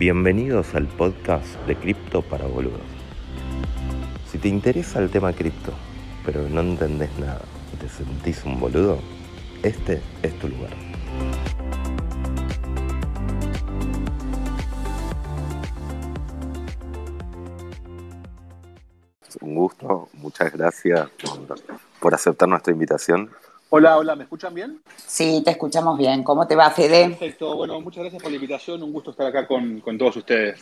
Bienvenidos al podcast de Cripto para Boludos. Si te interesa el tema cripto, pero no entendés nada y te sentís un boludo, este es tu lugar. Un gusto, muchas gracias por, por aceptar nuestra invitación. Hola, hola, ¿me escuchan bien? Sí, te escuchamos bien. ¿Cómo te va, Fede? Perfecto, bueno, muchas gracias por la invitación, un gusto estar acá con, con todos ustedes.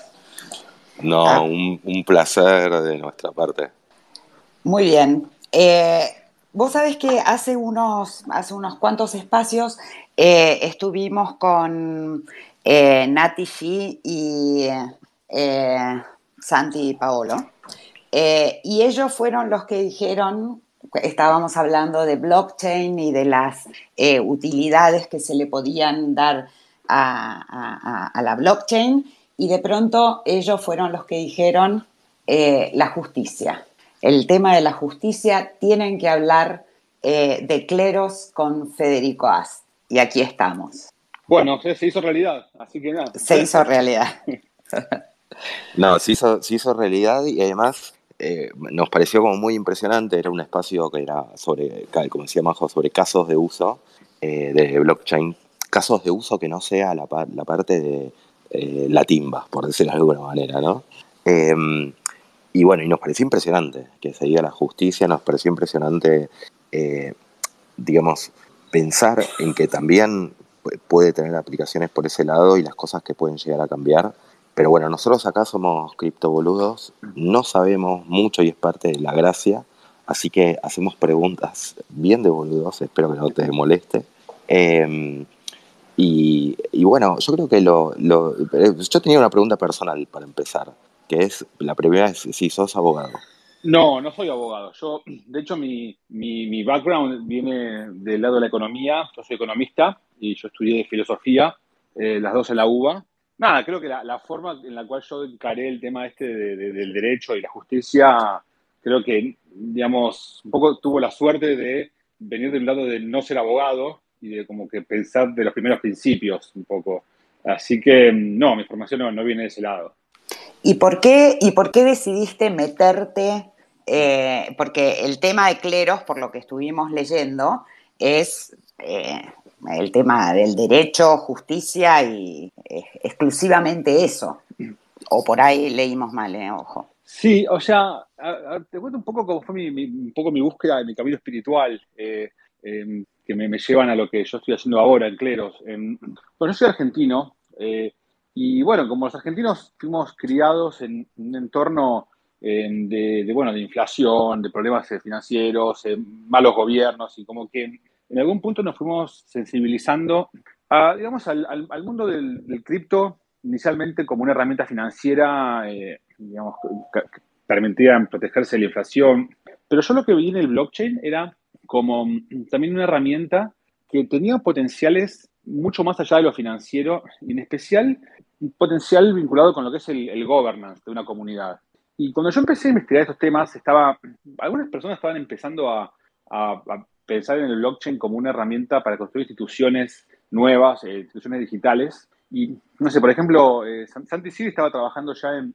No, Ah. un, un placer de nuestra parte. Muy bien. Eh, Vos sabés que hace unos, hace unos cuantos espacios eh, estuvimos con eh, Nati G y eh, Santi y Paolo. Eh, y ellos fueron los que dijeron, estábamos hablando de blockchain y de las eh, utilidades que se le podían dar a, a- a- a la blockchain, y de pronto ellos fueron los que dijeron eh, la justicia. El tema de la justicia, tienen que hablar eh, de cleros con Federico Ast. Y aquí estamos. Bueno, se, se hizo realidad, así que nada. Se hizo realidad. No, se hizo, se hizo realidad y además eh, nos pareció como muy impresionante. Era un espacio que era sobre, como decía Majo, sobre casos de uso eh, de blockchain. Casos de uso que no sea la, par- la parte de eh, la timba, por decirlo de alguna manera, ¿no? Eh, y bueno, y nos pareció impresionante que se diga la justicia, nos pareció impresionante, eh, digamos, pensar en que también pu- puede tener aplicaciones por ese lado y las cosas que pueden llegar a cambiar. Pero bueno, nosotros acá somos criptoboludos, no sabemos mucho y es parte de la gracia, así que hacemos preguntas bien de boludos, espero que no te moleste. Eh, y, bueno, yo creo que lo, eh, Yo tenía una pregunta personal para empezar, que es, la primera es si sos abogado. No, no soy abogado. Yo, de hecho, mi, mi, mi background viene del lado de la economía. Yo soy economista y yo estudié filosofía, eh, las dos en la UBA. Nada, creo que la, forma en la cual yo encaré el tema este de- de- del derecho y la justicia, creo que, digamos, un poco tuvo la suerte de venir del lado de no ser abogado y de como que pensar de los primeros principios un poco. Así que, no, mi formación no, no viene de ese lado. ¿Y por qué, y por qué decidiste meterte? eh, porque el tema de cleros, por lo que estuvimos leyendo, es eh, el tema del derecho, justicia y eh, exclusivamente eso. O por ahí leímos mal, eh, ojo. Sí, o sea, te cuento un poco cómo fue mi, un poco mi búsqueda, mi camino espiritual, eh, em, que me, llevan a lo que yo estoy haciendo ahora en Cleros. Em, bueno, yo soy argentino eh, y bueno, como los argentinos fuimos criados en un entorno em, de, de, bueno, de inflación, de problemas financieros, malos gobiernos y como que en algún punto nos fuimos sensibilizando a, digamos, al, al- al mundo del, del cripto inicialmente como una herramienta financiera, eh, digamos, que permitía protegerse de la inflación. Pero yo lo que vi en el blockchain era como mm, también una herramienta que tenía potenciales mucho más allá de lo financiero, y en especial un potencial vinculado con lo que es el, el governance de una comunidad. Y cuando yo empecé a investigar estos temas, estaba, algunas personas estaban empezando a, a- a pensar en el blockchain como una herramienta para construir instituciones nuevas, eh, instituciones digitales. Y no sé, por ejemplo, eh, San- Santi Siri estaba trabajando ya en,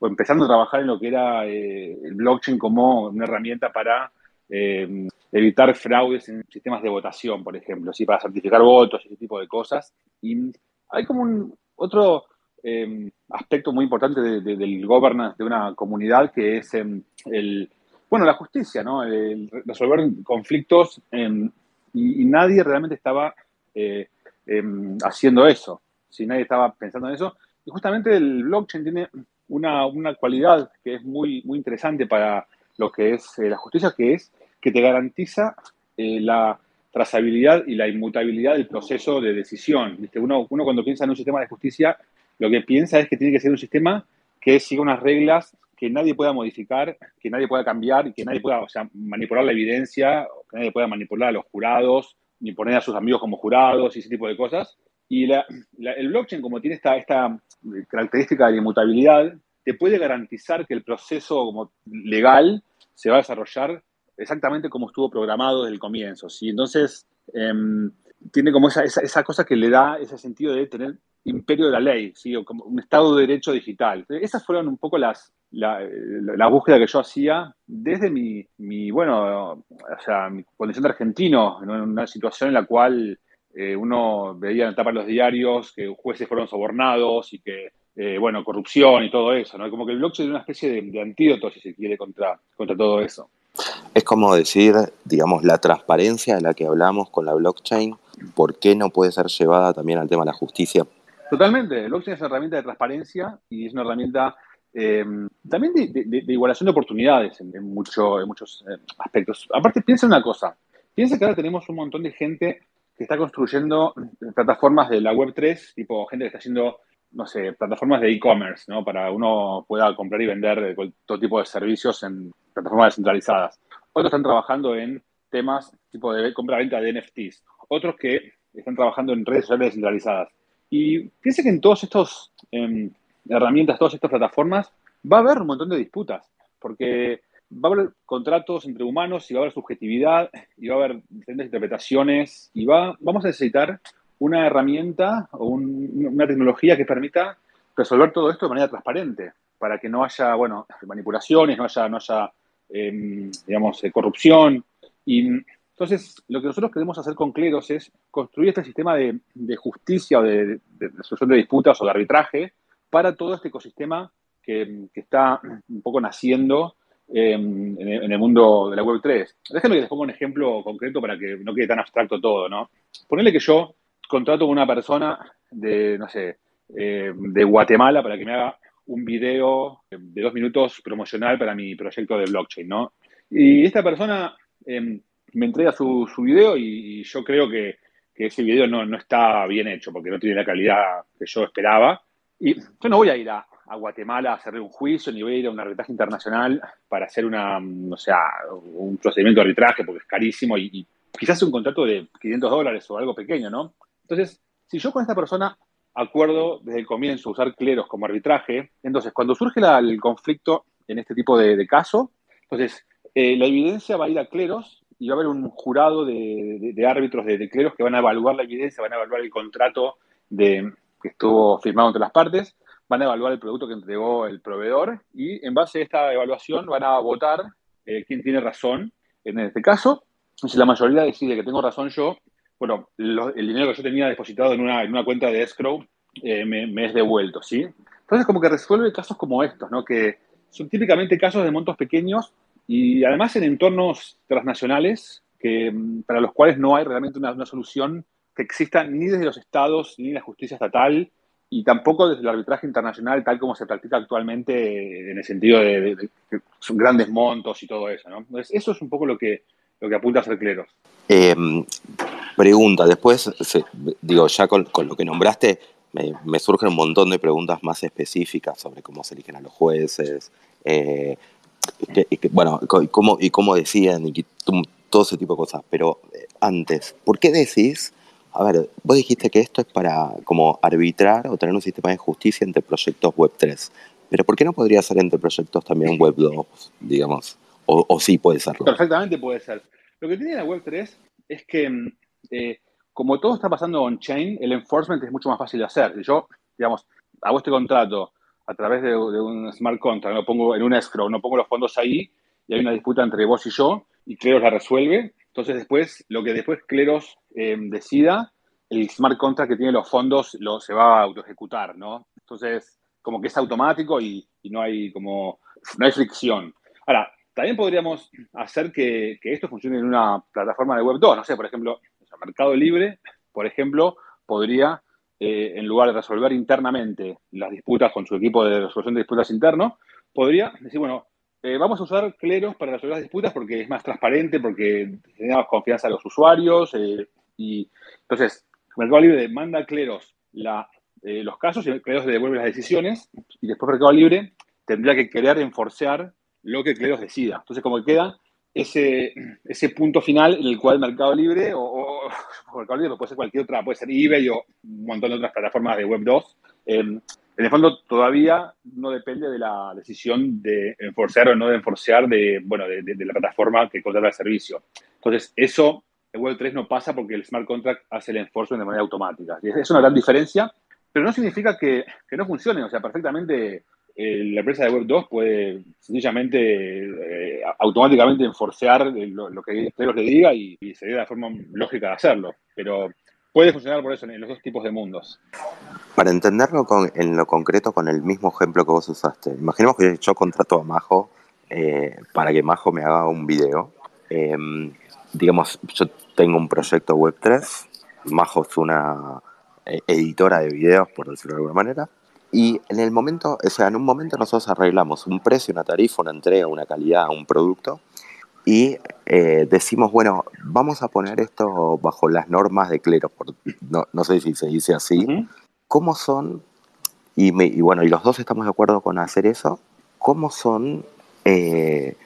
o empezando a trabajar en lo que era eh, el blockchain como una herramienta para eh, evitar fraudes en sistemas de votación, por ejemplo, ¿sí? para certificar votos y ese tipo de cosas. Y hay como un otro eh, aspecto muy importante de- de- del governance de una comunidad que es em, el, bueno, la justicia, ¿no? El resolver conflictos y, y nadie realmente estaba eh, em, haciendo eso, si nadie estaba pensando en eso. Y justamente el blockchain tiene una, una cualidad que es muy, muy interesante para lo que es eh, la justicia, que es que te garantiza eh, la trazabilidad y la inmutabilidad del proceso de decisión. ¿viste? Uno, uno cuando piensa en un sistema de justicia, lo que piensa es que tiene que ser un sistema que siga unas reglas que nadie pueda modificar, que nadie pueda cambiar que nadie pueda o sea, manipular la evidencia, que nadie pueda manipular a los jurados, ni poner a sus amigos como jurados y ese tipo de cosas. Y la- la- el blockchain, como tiene esta, esta característica de inmutabilidad, te puede garantizar que el proceso como legal se va a desarrollar exactamente como estuvo programado desde el comienzo. ¿sí? Entonces, em, tiene como esa, esa, esa cosa que le da ese sentido de tener imperio de la ley, ¿sí? o como un Estado de Derecho digital. Esas fueron un poco las, la, búsqueda que yo hacía desde mi, mi, bueno, o sea, mi condición de argentino, en una situación en la cual eh, uno veía en etapa los diarios que jueces fueron sobornados y que, eh, bueno, corrupción y todo eso, ¿no? Como que el blockchain es una especie de, antídoto, si se quiere, contra, contra todo eso. Es como decir, digamos, la transparencia de la que hablamos con la blockchain, ¿por qué no puede ser llevada también al tema de la justicia? Totalmente, el blockchain es una herramienta de transparencia y es una herramienta em, también de, igualación de oportunidades en, mucho, en muchos eh, aspectos. Aparte, piensa una cosa, piensa que ahora tenemos un montón de gente que está construyendo plataformas de la Web3, tipo gente que está haciendo, no sé, plataformas de e-commerce, ¿no? Para uno pueda comprar y vender todo tipo de servicios en plataformas descentralizadas. Otros están trabajando en temas tipo de compra-venta de NFTs. Otros que están trabajando en redes sociales descentralizadas. Y fíjense que en todas estas em, herramientas, todas estas plataformas, va a haber un montón de disputas. Porque va a haber contratos entre humanos y va a haber subjetividad y va a haber diferentes interpretaciones y va, vamos a necesitar una herramienta o una tecnología que permita resolver todo esto de manera transparente para que no haya, bueno, manipulaciones, no haya, no haya em, digamos, eh, corrupción. Y entonces, lo que nosotros queremos hacer con Cleros es construir este sistema de, justicia o de, resolución de disputas o de arbitraje para todo este ecosistema que, está un poco naciendo Em, en, el mundo de la Web3. Déjenme que les ponga un ejemplo concreto para que no quede tan abstracto todo, ¿no? Ponele que yo contrato con una persona de, no sé, eh, de Guatemala para que me haga un video de dos minutos promocional para mi proyecto de blockchain, ¿no? Y esta persona em, me entrega su, su video y, yo creo que, que ese video no, no, está bien hecho porque no tiene la calidad que yo esperaba. Y yo no voy a ir a, Guatemala a hacerle un juicio, ni voy a ir a un arbitraje internacional para hacer una, o sea, un procedimiento de arbitraje porque es carísimo y, quizás un contrato de 500 dólares o algo pequeño, ¿no? Entonces, si yo con esta persona acuerdo desde el comienzo usar cleros como arbitraje, entonces cuando surge el conflicto en este tipo de, caso, entonces eh, la evidencia va a ir a cleros y va a haber un jurado de, árbitros de, cleros que van a evaluar la evidencia, van a evaluar el contrato de, que estuvo firmado entre las partes van a evaluar el producto que entregó el proveedor y en base a esta evaluación van a votar eh, quién tiene razón en este caso. Si la mayoría decide que tengo razón yo, bueno, el dinero que yo tenía depositado en una, en una cuenta de escrow eh, me, es devuelto, ¿sí? Entonces, como que resuelve casos como estos, ¿no? Que son típicamente casos de montos pequeños y además en entornos transnacionales que, mm, para los cuales no hay realmente una, una solución que exista ni desde los estados ni la justicia estatal y tampoco desde el arbitraje internacional tal como se practica actualmente en el sentido de, grandes montos y todo eso. ¿no? Eso es un poco lo que, lo que apunta a ser cleros. Em, pregunta, después, digo, ya con, lo que nombraste, me, surgen un montón de preguntas más específicas sobre cómo se eligen a los jueces, eh, bueno, y cómo, y cómo decían, y todo ese tipo de cosas. Pero eh, antes, ¿por qué decís a ver, vos dijiste que esto es para como arbitrar o tener un sistema de justicia entre proyectos Web 3, pero ¿por qué no podría ser entre proyectos también Web 2, digamos? O, sí puede serlo. Perfectamente puede ser. Lo que tiene la Web 3 es que, eh, como todo está pasando on-chain, el enforcement es mucho más fácil de hacer. Yo, digamos, hago este contrato a través de, un smart contract, lo pongo en un escrow, no pongo los fondos ahí y hay una disputa entre vos y yo y Cleros la resuelve. Entonces después, lo que después Cleros eh, decida, el smart contract que tiene los fondos se va a autoejecutar, ¿no? Entonces, como que es automático y, no hay como, no hay fricción. Ahora, también podríamos hacer que, esto funcione en una plataforma de Web 2, no sé, por ejemplo, Mercado Libre, por ejemplo, podría, eh, en lugar de resolver internamente las disputas con su equipo de resolución de disputas interno, podría decir, bueno, eh, vamos a usar Cleros para resolver las disputas porque es más transparente, porque tenemos confianza a los usuarios. Eh, y entonces, Mercado Libre manda a Cleros eh, los casos y Cleros le devuelve las decisiones. Y después Mercado Libre tendría que querer enforcear lo que Cleros decida. Entonces, como queda ese, ese punto final en el cual Mercado Libre o, Mercado Libre puede ser cualquier otra, puede ser eBay o un montón de otras plataformas de Web 2 en el fondo todavía no depende de la decisión de enforcear o no de enforcear de, bueno, de, la plataforma que contrata el servicio. Entonces, eso en Web 3 no pasa porque el smart contract hace el enforcement de manera automática. Es una gran diferencia, pero no significa que, que no funcione. O sea, perfectamente eh, la empresa de Web 2 puede sencillamente, eh, automáticamente enforcear lo, lo que Cleros le diga y, y sería la forma lógica de hacerlo. Pero puede funcionar por eso en los dos tipos de mundos. Para entenderlo con, en lo concreto con el mismo ejemplo que vos usaste, imaginemos que yo contrato a Majo eh, para que Majo me haga un video. Eh, digamos, yo tengo un proyecto Web 3, Majo es una eh, editora de videos, por decirlo de alguna manera, y en el momento, o sea, en un momento nosotros arreglamos un precio, una tarifa, una entrega, una calidad, un producto, y eh, decimos, bueno, vamos a poner esto bajo las normas de clero, no, sé si se dice así. ¿Cómo son? Y, me, y, bueno, y los dos estamos de acuerdo con hacer eso, ¿cómo son, eh,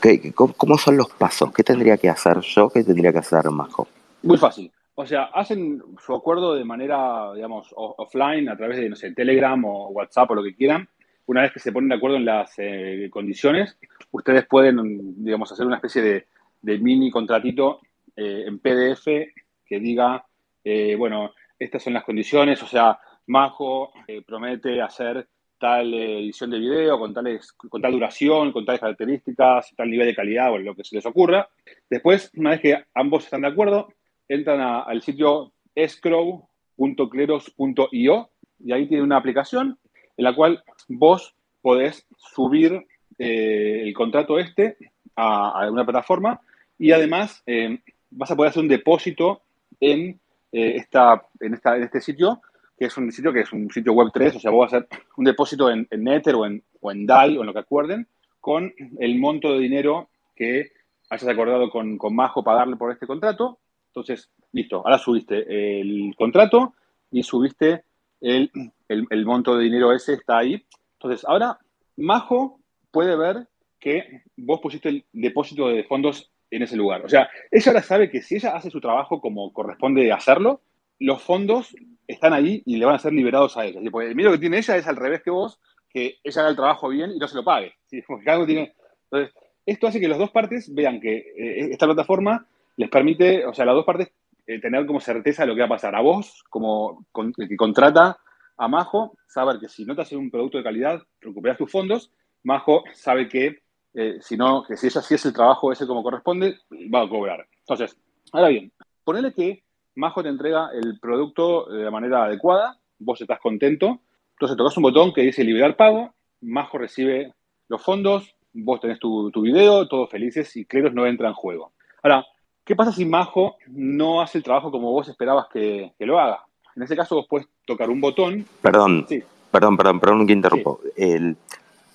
qué, cómo, son los pasos? ¿Qué tendría que hacer yo? ¿Qué tendría que hacer Majo? Muy fácil. O sea, hacen su acuerdo de manera, digamos, offline, a través de, no sé, Telegram o WhatsApp o lo que quieran. Una vez que se ponen de acuerdo en las eh, condiciones, ustedes pueden, digamos, hacer una especie de, de mini contratito eh, en PDF que diga, eh, bueno, estas son las condiciones, o sea, Majo eh, promete hacer tal edición de video con, tales, con tal duración, con tales características, tal nivel de calidad o lo que se les ocurra. Después, una vez que ambos están de acuerdo, entran al sitio escrow.cleros.io y ahí tiene una aplicación en la cual vos podés subir eh, el contrato este a, a, una plataforma y además eh, vas a poder hacer un depósito en, eh, esta, en, esta, en este sitio, que es un sitio que es un sitio web 3, o sea, vos vas a hacer un depósito en, en Nether o en, o en DAI o en lo que acuerden, con el monto de dinero que hayas acordado con, con Majo pagarle por este contrato. Entonces, listo, ahora subiste el contrato y subiste el, el, el monto de dinero ese, está ahí. Entonces, ahora Majo puede ver que vos pusiste el depósito de fondos en ese lugar. O sea, ella ahora sabe que si ella hace su trabajo como corresponde hacerlo, los fondos están ahí y le van a ser liberados a ella. Porque el miedo que tiene ella es al revés que vos, que ella haga el trabajo bien y no se lo pague. ¿sí? cada uno tiene... Entonces, esto hace que las dos partes vean que eh, esta plataforma les permite, o sea, las dos partes eh, tener como certeza de lo que va a pasar. A vos, como el que contrata a Majo, saber que si no te hace un producto de calidad, recuperas tus fondos. Majo sabe que eh, si no, que si ella sí es el trabajo ese como corresponde, va a cobrar. Entonces, ahora bien, ponele que Majo te entrega el producto de la manera adecuada, vos estás contento, entonces tocas un botón que dice liberar pago, Majo recibe los fondos, vos tenés tu, tu video, todos felices y Cleros no entra en juego. Ahora, ¿qué pasa si Majo no hace el trabajo como vos esperabas que, que lo haga? En ese caso vos puedes tocar un botón. Perdón, sí. perdón, perdón, perdón que interrumpo. Sí. El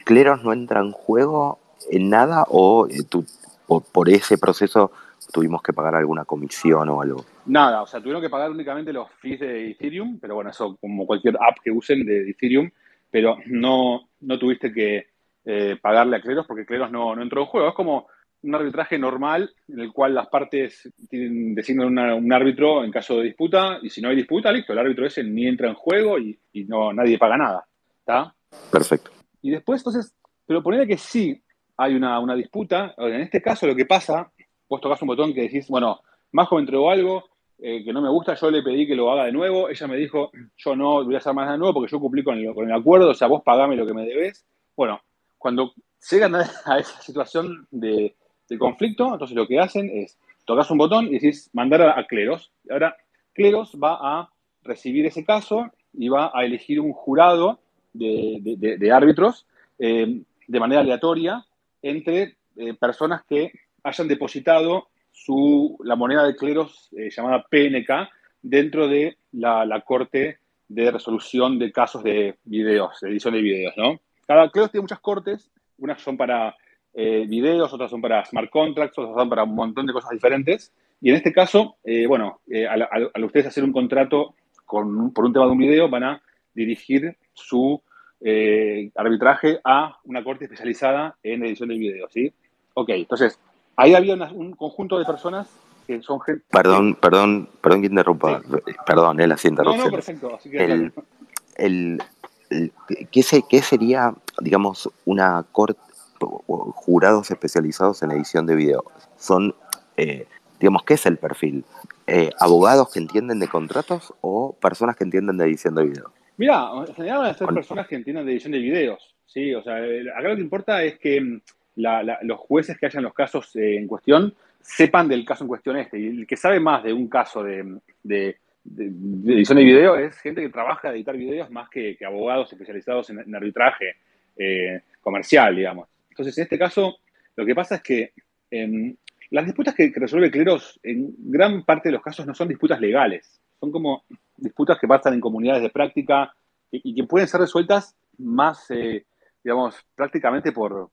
Cleros no entra en juego en nada o eh, tú, por, por, ese proceso tuvimos que pagar alguna comisión o algo? Nada, o sea, tuvieron que pagar únicamente los fees de Ethereum, pero bueno, eso como cualquier app que usen de Ethereum, pero no, no tuviste que eh, pagarle a Cleros porque Cleros no, no, entró en juego. Es como un arbitraje normal en el cual las partes tienen, designan una, un árbitro en caso de disputa y si no hay disputa, listo, el árbitro ese ni entra en juego y, y no, nadie paga nada. ¿Está? Perfecto. Y después, entonces, pero ponele que sí, hay una, una, disputa. En este caso, lo que pasa, vos tocas un botón que decís, bueno, Majo me entregó algo eh, que no me gusta, yo le pedí que lo haga de nuevo. Ella me dijo, yo no voy a hacer más de nuevo porque yo cumplí con el, con el acuerdo, o sea, vos pagame lo que me debes. Bueno, cuando llegan a, esa situación de, conflicto, entonces lo que hacen es, tocas un botón y decís, mandar a, Cleros. Y ahora, Cleros va a recibir ese caso y va a elegir un jurado de árbitros eh, de manera aleatoria entre eh, personas que hayan depositado su, la moneda de cleros eh, llamada PNK dentro de la, corte de resolución de casos de videos, de edición de videos, ¿no? Cada cleros tiene muchas cortes, unas son para eh, videos, otras son para smart contracts, otras son para un montón de cosas diferentes. Y en este caso, bueno, al, al, ustedes hacer un contrato con, por un tema de un video, van a dirigir su eh, arbitraje a una corte especializada en edición de video, ¿sí? Ok, entonces, ahí había una, un conjunto de personas que son gente... Perdón, perdón, perdón que interrumpa, sí. perdón, él así interrupción. No, no, perfecto, así que... El, el, el, ¿qué, se, ¿Qué sería, digamos, una corte, jurados especializados en edición de video? Son... Eh, digamos, ¿qué es el perfil? Eh, ¿Abogados que entienden de contratos o personas que entienden de edición de video? Mira, en general van a ser personas que entienden de edición de videos, ¿sí? O sea, acá lo que importa es que mm, los jueces que hayan los casos eh, en cuestión sepan del caso en cuestión este. Y el que sabe más de un caso de, edición de video es gente que trabaja de editar videos más que, abogados especializados en, arbitraje eh, comercial, digamos. Entonces, en este caso, lo que pasa es que em, las disputas que, resuelve Cleros en gran parte de los casos no son disputas legales, son como disputas que pasan en comunidades de práctica y, que pueden ser resueltas más, eh, digamos, prácticamente por,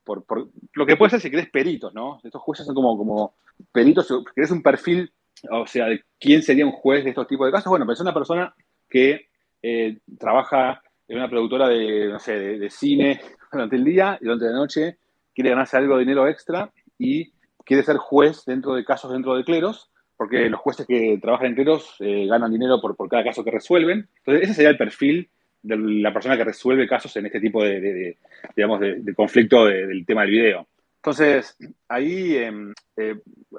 lo que puede ser si querés peritos, ¿no? Estos jueces son como, como peritos, si querés un perfil, o sea, de quién sería un juez de estos tipos de casos. Bueno, pues es una persona que eh, trabaja en una productora de, no sé, de, cine durante el día y durante la noche quiere ganarse algo de dinero extra y quiere ser juez dentro de casos dentro de cleros, porque los jueces que trabajan en cleros eh, ganan dinero por, por, cada caso que resuelven. Entonces, ese sería el perfil de la persona que resuelve casos en este tipo de, digamos, de, conflicto del tema del video. Entonces, ahí em, eh,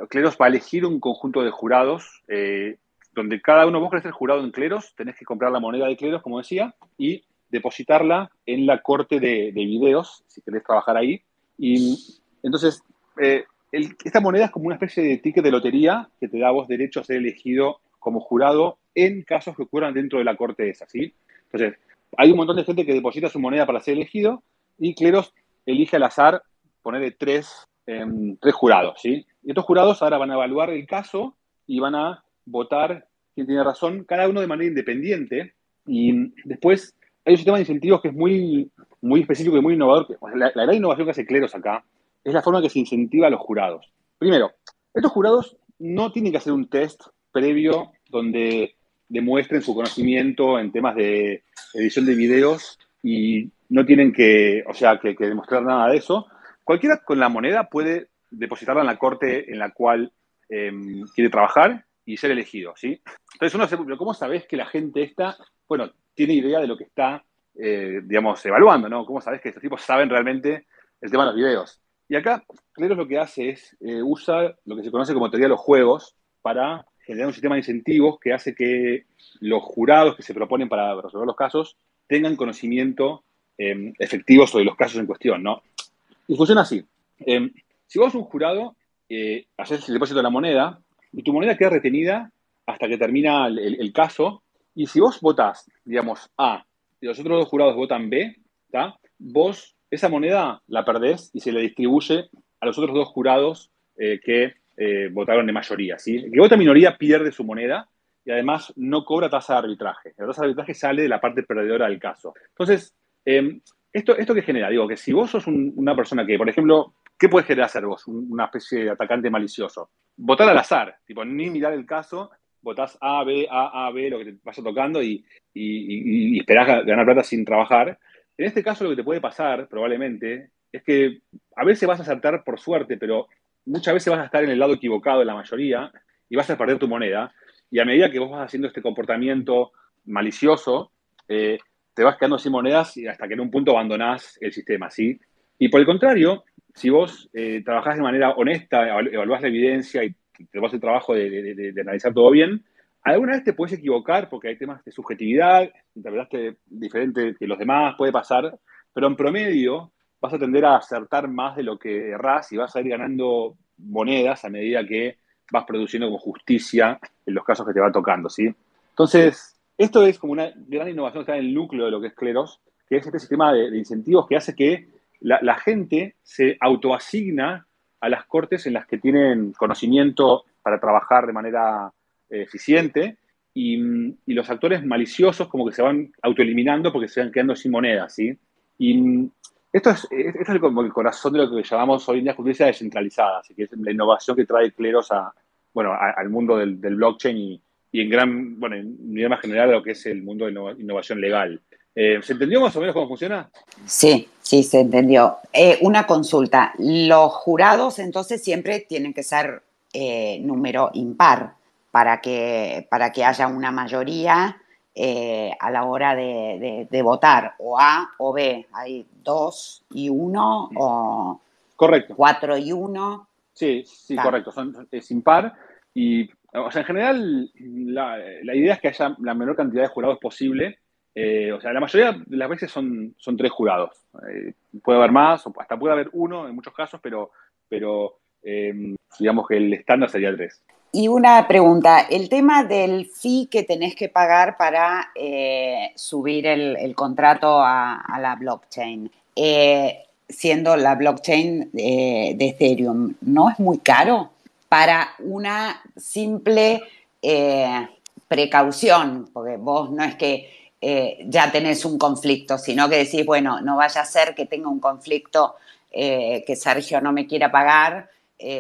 Cleros va a elegir un conjunto de jurados, eh, donde cada uno, vos querés ser jurado en Cleros, tenés que comprar la moneda de Cleros, como decía, y depositarla en la corte de, videos, si querés trabajar ahí. Y entonces, esta moneda es como una especie de ticket de lotería que te da vos derecho a ser elegido como jurado en casos que ocurran dentro de la corte esa, ¿sí? Entonces, hay un montón de gente que deposita su moneda para ser elegido y Cleros elige al azar ponerle tres, em, tres jurados, ¿sí? Y estos jurados ahora van a evaluar el caso y van a votar quién tiene razón, cada uno de manera independiente. Y después hay un sistema de incentivos que es muy, muy específico y muy innovador. La, gran innovación que hace Cleros acá es la forma que se incentiva a los jurados. Primero, estos jurados no tienen que hacer un test previo donde demuestren su conocimiento en temas de edición de videos y no tienen que, o sea, que, demostrar nada de eso. Cualquiera con la moneda puede depositarla en la corte en la cual em, quiere trabajar y ser elegido, ¿sí? Entonces uno se, ¿cómo sabes que la gente está, bueno, tiene idea de lo que está, eh, digamos, evaluando, ¿no? ¿Cómo sabes que estos tipos saben realmente el tema de los videos? Y acá, Cleros lo que hace es, eh, usa lo que se conoce como teoría de los juegos para generar un sistema de incentivos que hace que los jurados que se proponen para resolver los casos tengan conocimiento em, efectivo sobre los casos en cuestión, ¿no? Y funciona así. Em, si vos un jurado, eh, haces el depósito de la moneda y tu moneda queda retenida hasta que termina el caso y si vos votás, digamos, A y los otros dos jurados votan B, vos esa moneda la perdés y se le distribuye a los otros dos jurados eh, que eh, votaron de mayoría. ¿sí? El que vota minoría pierde su moneda y además no cobra tasa de arbitraje. La tasa de arbitraje sale de la parte perdedora del caso. Entonces, em, esto, ¿esto qué genera? Digo, que si vos sos una persona que, por ejemplo, ¿qué puedes querer hacer vos? Una especie de atacante malicioso. Votar al azar, tipo, ni mirar el caso votás A, B, A, A, B, lo que te vaya tocando y, y, esperás ganar plata sin trabajar. En este caso lo que te puede pasar, probablemente, es que a veces vas a acertar por suerte, pero muchas veces vas a estar en el lado equivocado de la mayoría y vas a perder tu moneda. Y a medida que vos vas haciendo este comportamiento malicioso, eh, te vas quedando sin monedas y hasta que en un punto abandonás el sistema, ¿sí? Y por el contrario, si vos eh, trabajás de manera honesta, evaluás la evidencia y te vas el trabajo de, analizar todo bien, alguna vez te puedes equivocar porque hay temas de subjetividad, interpretaste diferente que los demás, puede pasar, pero en promedio vas a tender a acertar más de lo que errás y vas a ir ganando monedas a medida que vas produciendo como justicia en los casos que te va tocando, ¿sí? Entonces, esto es como una gran innovación que está en el núcleo de lo que es Cleros, que es este sistema de, incentivos que hace que la, la gente se autoasigna a las cortes en las que tienen conocimiento para trabajar de manera eficiente y, los actores maliciosos como que se van autoeliminando porque se van quedando sin moneda, ¿sí? Y esto es, esto es como el corazón de lo que llamamos hoy en día justicia descentralizada, así que es la innovación que trae Cleros a, bueno, al mundo del, blockchain y, y, en gran, bueno, en general lo que es el mundo de innovación legal. Eh, ¿Se entendió más o menos cómo funciona? Sí, sí, se entendió. Eh, una consulta. Los jurados entonces siempre tienen que ser eh, número impar para que, para que haya una mayoría a la hora de, votar, o A o B. Hay dos y uno o correcto. cuatro y uno. Sí, sí, correcto. es impar. y, o sea, en general, la, la, idea es que haya la menor cantidad de jurados posible. Eh, o sea, la mayoría de las veces son, son tres jurados. Eh, puede haber más, o hasta puede haber uno en muchos casos, pero, pero eh, digamos que el estándar sería tres. Y una pregunta, el tema del fee que tenés que pagar para subir el, contrato a, la blockchain, siendo la blockchain de Ethereum, ¿no es muy caro? para una simple eh, precaución, porque vos no es que eh, ya tenés un conflicto, sino que decís, bueno, no vaya a ser que tenga un conflicto eh, que Sergio no me quiera pagar,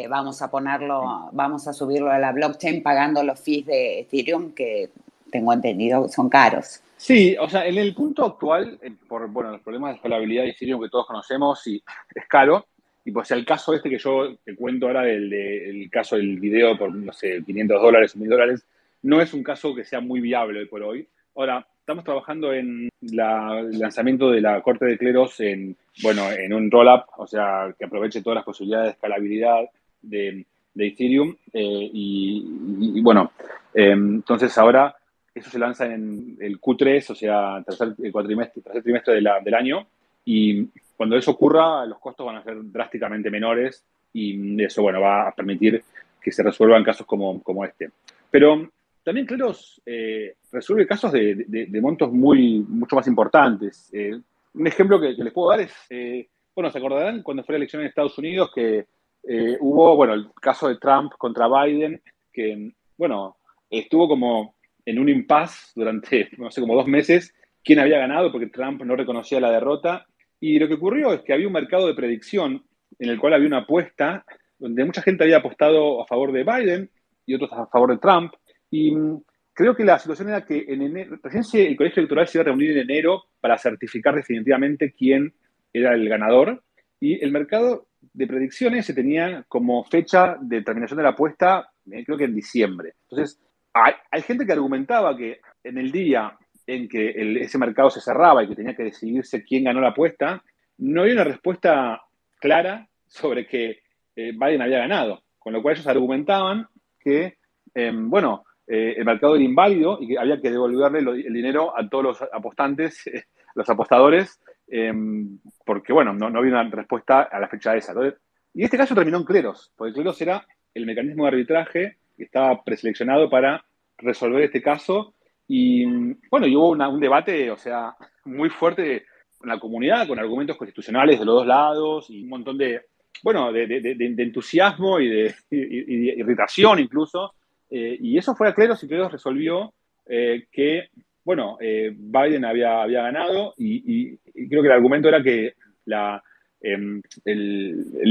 vamos a ponerlo, vamos a subirlo a la blockchain pagando los fees de Ethereum que tengo entendido son caros. Sí, o sea, en el punto actual, por bueno, los problemas de escalabilidad de Ethereum que todos conocemos, y es caro, y pues el caso este que yo te cuento ahora, del, del caso del video por, no sé, 500 dólares o 1000 dólares, no es un caso que sea muy viable hoy por hoy. Ahora, estamos trabajando en el lanzamiento de la Corte de Cleros en, bueno, en un roll-up, o sea, que aproveche todas las posibilidades de escalabilidad de, de Ethereum. Eh, y, bueno, eh, entonces ahora eso se lanza en el Q3, o sea, tercer cuatrimestre, tercer trimestre del año. Y cuando eso ocurra, los costos van a ser drásticamente menores y eso, bueno, va a permitir que se resuelvan casos como, como este. Pero también Cleros eh, resuelve casos de, montos muy, mucho más importantes. Eh, un ejemplo que, que, les puedo dar es, eh, bueno, se acordarán cuando fue la elección en Estados Unidos que eh, hubo, bueno, el caso de Trump contra Biden, que, bueno, estuvo como en un impasse durante, no sé, como dos meses, quién había ganado porque Trump no reconocía la derrota y lo que ocurrió es que había un mercado de predicción en el cual había una apuesta donde mucha gente había apostado a favor de Biden y otros a favor de Trump. Y mm, creo que la situación era que en enero, recién el colegio electoral se iba a reunir en enero para certificar definitivamente quién era el ganador. Y el mercado de predicciones se tenía como fecha de terminación de la apuesta, eh, creo que en diciembre. Entonces, hay, gente que argumentaba que en el día en que ese mercado se cerraba y que tenía que decidirse quién ganó la apuesta, no había una respuesta clara sobre que eh, Biden había ganado. Con lo cual ellos argumentaban que, eh, bueno, eh, el mercado era inválido y que había que devolverle lo, el dinero a todos los apostantes, los apostadores, em, porque, bueno, no, no, había una respuesta a la fecha esa. Entonces, y este caso terminó en Cleros, porque Cleros era el mecanismo de arbitraje que estaba preseleccionado para resolver este caso y bueno, y hubo una, un debate, o sea, muy fuerte en la comunidad, con argumentos constitucionales de los dos lados y un montón de, bueno, de, de, de, de entusiasmo y de, y, y irritación incluso. Eh, y eso fue a Cleros y Cleros resolvió eh, que, bueno, eh, Biden había, había ganado y, creo que el argumento era que la, el,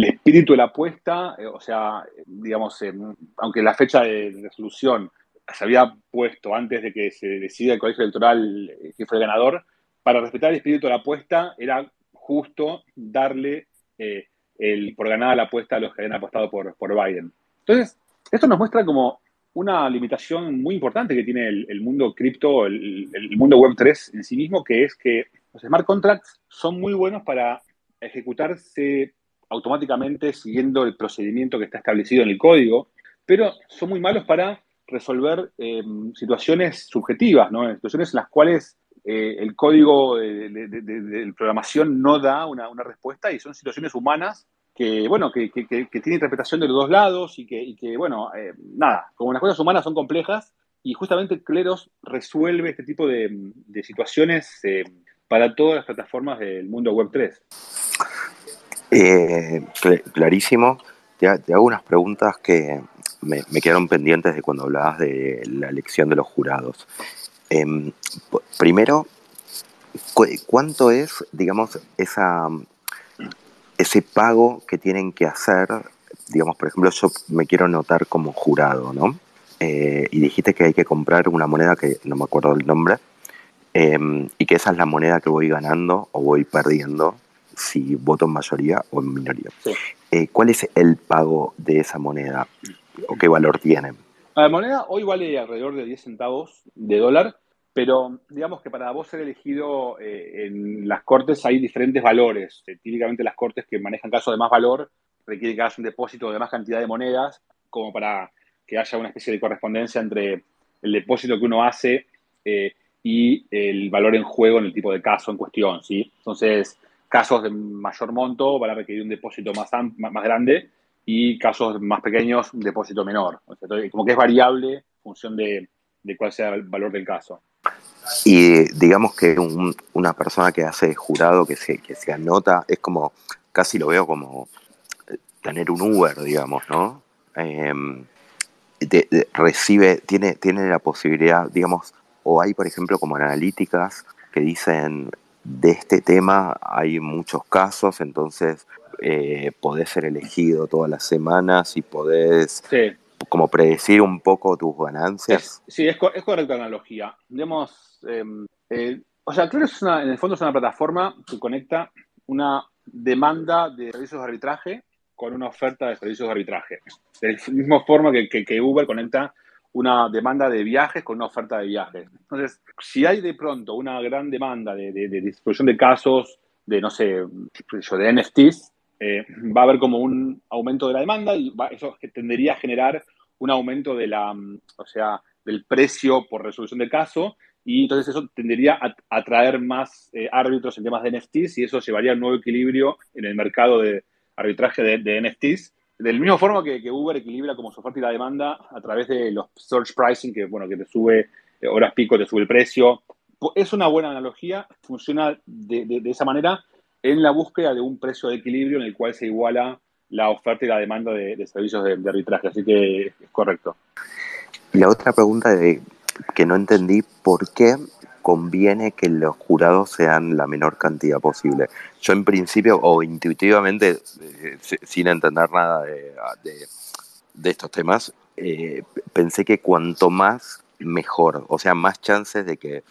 espíritu de la apuesta, o sea, digamos, aunque la fecha de resolución se había puesto antes de que se decida el colegio electoral que fue el ganador, para respetar el espíritu de la apuesta era justo darle el, por ganada la apuesta a los que habían apostado por, por Biden. Entonces, esto nos muestra como una limitación muy importante que tiene el, mundo cripto, el, mundo Web3 en sí mismo, que es que los smart contracts son muy buenos para ejecutarse automáticamente siguiendo el procedimiento que está establecido en el código, pero son muy malos para resolver eh, situaciones subjetivas, ¿no? situaciones en las cuales eh, el código de, de, programación no da una, respuesta y son situaciones humanas que, bueno, que, que, tienen interpretación de los dos lados y que, que bueno, eh, nada, como las cosas humanas son complejas y justamente Cleros resuelve este tipo de, situaciones eh, para todas las plataformas del mundo Web 3. Cl clarísimo. Te, hago unas preguntas que, me, quedaron pendientes de cuando hablabas de la elección de los jurados. Eh, primero, cu ¿cuánto es, digamos, esa, ese pago que tienen que hacer? Digamos, por ejemplo, yo me quiero notar como jurado, ¿no? Eh, y dijiste que hay que comprar una moneda que no me acuerdo el nombre, eh, y que esa es la moneda que voy ganando o voy perdiendo si voto en mayoría o en minoría. Sí. Eh, ¿Cuál es el pago de esa moneda? o qué valor tiene? La moneda hoy vale alrededor de 10 centavos de dólar, pero digamos que para vos ser elegido eh, en las cortes hay diferentes valores. Eh, típicamente las cortes que manejan casos de más valor requieren que hagas un depósito de más cantidad de monedas como para que haya una especie de correspondencia entre el depósito que uno hace eh, y el valor en juego en el tipo de caso en cuestión, ¿sí? Entonces, casos de mayor monto van a requerir un depósito más, más grande y casos más pequeños un depósito menor. como que es variable en función de, cuál sea el valor del caso. Y digamos que una persona que hace jurado, que se, que se anota, es como, casi lo veo como tener un Uber, digamos, ¿no? Em, recibe, tiene, tiene la posibilidad, digamos, o hay, por ejemplo, como analíticas que dicen, de este tema hay muchos casos, entonces eh, podés ser elegido todas las semanas y podés como predecir un poco tus ganancias. sí, es, es, correcta la analogía. Digamos, em, eh, o sea, Claro es una, en el fondo es una plataforma que conecta una demanda de servicios de arbitraje con una oferta de servicios de arbitraje. De la misma forma que, Uber conecta una demanda de viajes con una oferta de viajes. Entonces, si hay de pronto una gran demanda de, de, distribución de casos, de, no sé, de NFTs, eh, va a haber como un aumento de la demanda y eso tendería a generar un aumento de la, o sea, del precio por resolución de caso y entonces eso tendería a atraer más eh, árbitros en temas de NFTs y eso llevaría a un nuevo equilibrio en el mercado de arbitraje de, de NFTs del mismo forma que, Uber equilibra como su oferta y la demanda a través de los search pricing, que bueno, que te sube eh, horas pico, te sube el precio. Es una buena analogía, funciona de, esa manera en la búsqueda de un precio de equilibrio en el cual se iguala la oferta y la demanda de, servicios de, arbitraje. Así que es correcto. La otra pregunta de, que no entendí, ¿por qué conviene que los jurados sean la menor cantidad posible. Yo en principio o intuitivamente, eh, sin entender nada de, estos temas, eh, pensé que cuanto más mejor, o sea, más chances de que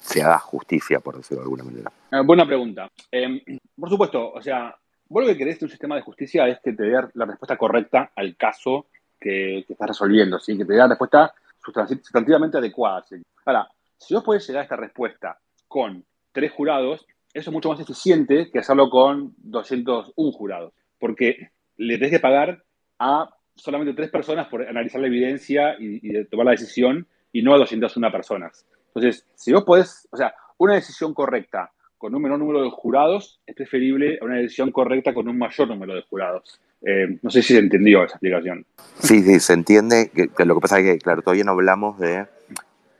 se haga justicia, por decirlo de alguna manera. Eh, buena pregunta. Em, por supuesto, o sea, vos lo que querés de un sistema de justicia es que te dé la respuesta correcta al caso que, estás resolviendo, ¿sí? que te dé la respuesta sustantivamente adecuada. Ahora, si vos podés llegar a esta respuesta con tres jurados, eso es mucho más eficiente que hacerlo con 201 jurados, porque le tenés que pagar a solamente tres personas por analizar la evidencia y, tomar la decisión y no a 201 personas. Entonces, si vos podés, o sea, una decisión correcta con un menor número de jurados es preferible a una decisión correcta con un mayor número de jurados. Eh, no sé si se entendió esa explicación. Sí, sí, se entiende. Que, lo que pasa es que, claro, todavía no hablamos de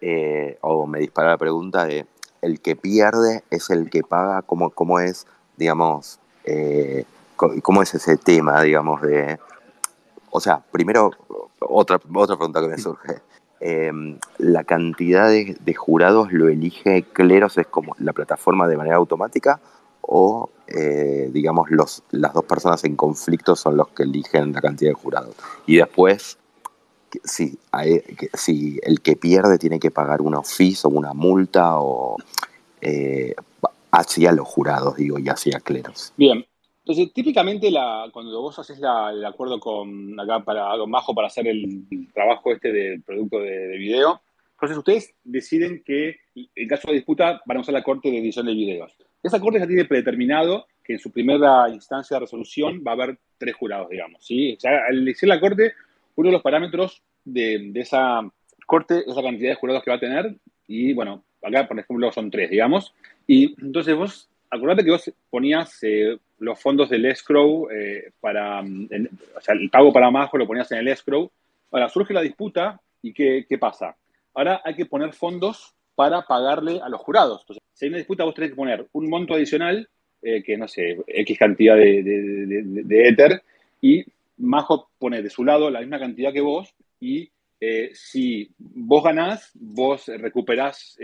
eh, o me dispara la pregunta de, ¿el que pierde es el que paga? ¿Cómo, cómo es, digamos, eh, cómo es ese tema, digamos, de... O sea, primero, otra, otra pregunta que me surge. Em, la cantidad de, jurados lo elige Cleros, es como la plataforma de manera automática o eh, digamos los, las dos personas en conflicto son los que eligen la cantidad de jurados. Y después si, si el que pierde tiene que pagar una FIS o una multa o eh, hacia los jurados, digo, y hacia cleros. Bien. Entonces, típicamente la, cuando vos haces el acuerdo con acá para Don Bajo para hacer el, trabajo este del producto de, video, entonces ustedes deciden que en caso de disputa van a usar la corte de edición de videos. Esa corte ya tiene predeterminado que en su primera instancia de resolución va a haber tres jurados, digamos. ¿sí? al elegir la corte, uno de los parámetros de, esa corte es la cantidad de jurados que va a tener. Y bueno, acá, por ejemplo, son tres, digamos. Y entonces vos, acordate que vos ponías eh, los fondos del escrow eh, para, o sea, el pago para Majo lo ponías en el escrow. Ahora surge la disputa y ¿qué, qué pasa? Ahora hay que poner fondos para pagarle a los jurados. Entonces, si hay una disputa, vos tenés que poner un monto adicional, eh, que no sé, X cantidad de, de, de, de Ether, y Majo pone de su lado la misma cantidad que vos y eh, si vos ganás, vos recuperás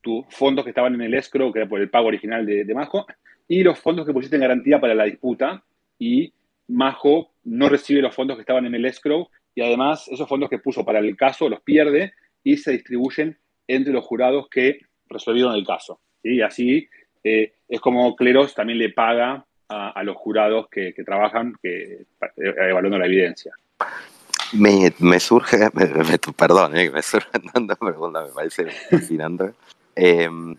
tus fondos que estaban en el escrow, que era por el pago original de, Majo, y los fondos que pusiste en garantía para la disputa y Majo no recibe los fondos que estaban en el escrow y además esos fondos que puso para el caso los pierde y se distribuyen entre los jurados que resolvieron el caso. Y así eh, es como Cleros también le paga a, los jurados que, trabajan que, evaluando la evidencia. Me, surge, perdón, eh, me surge me parece fascinante. Em,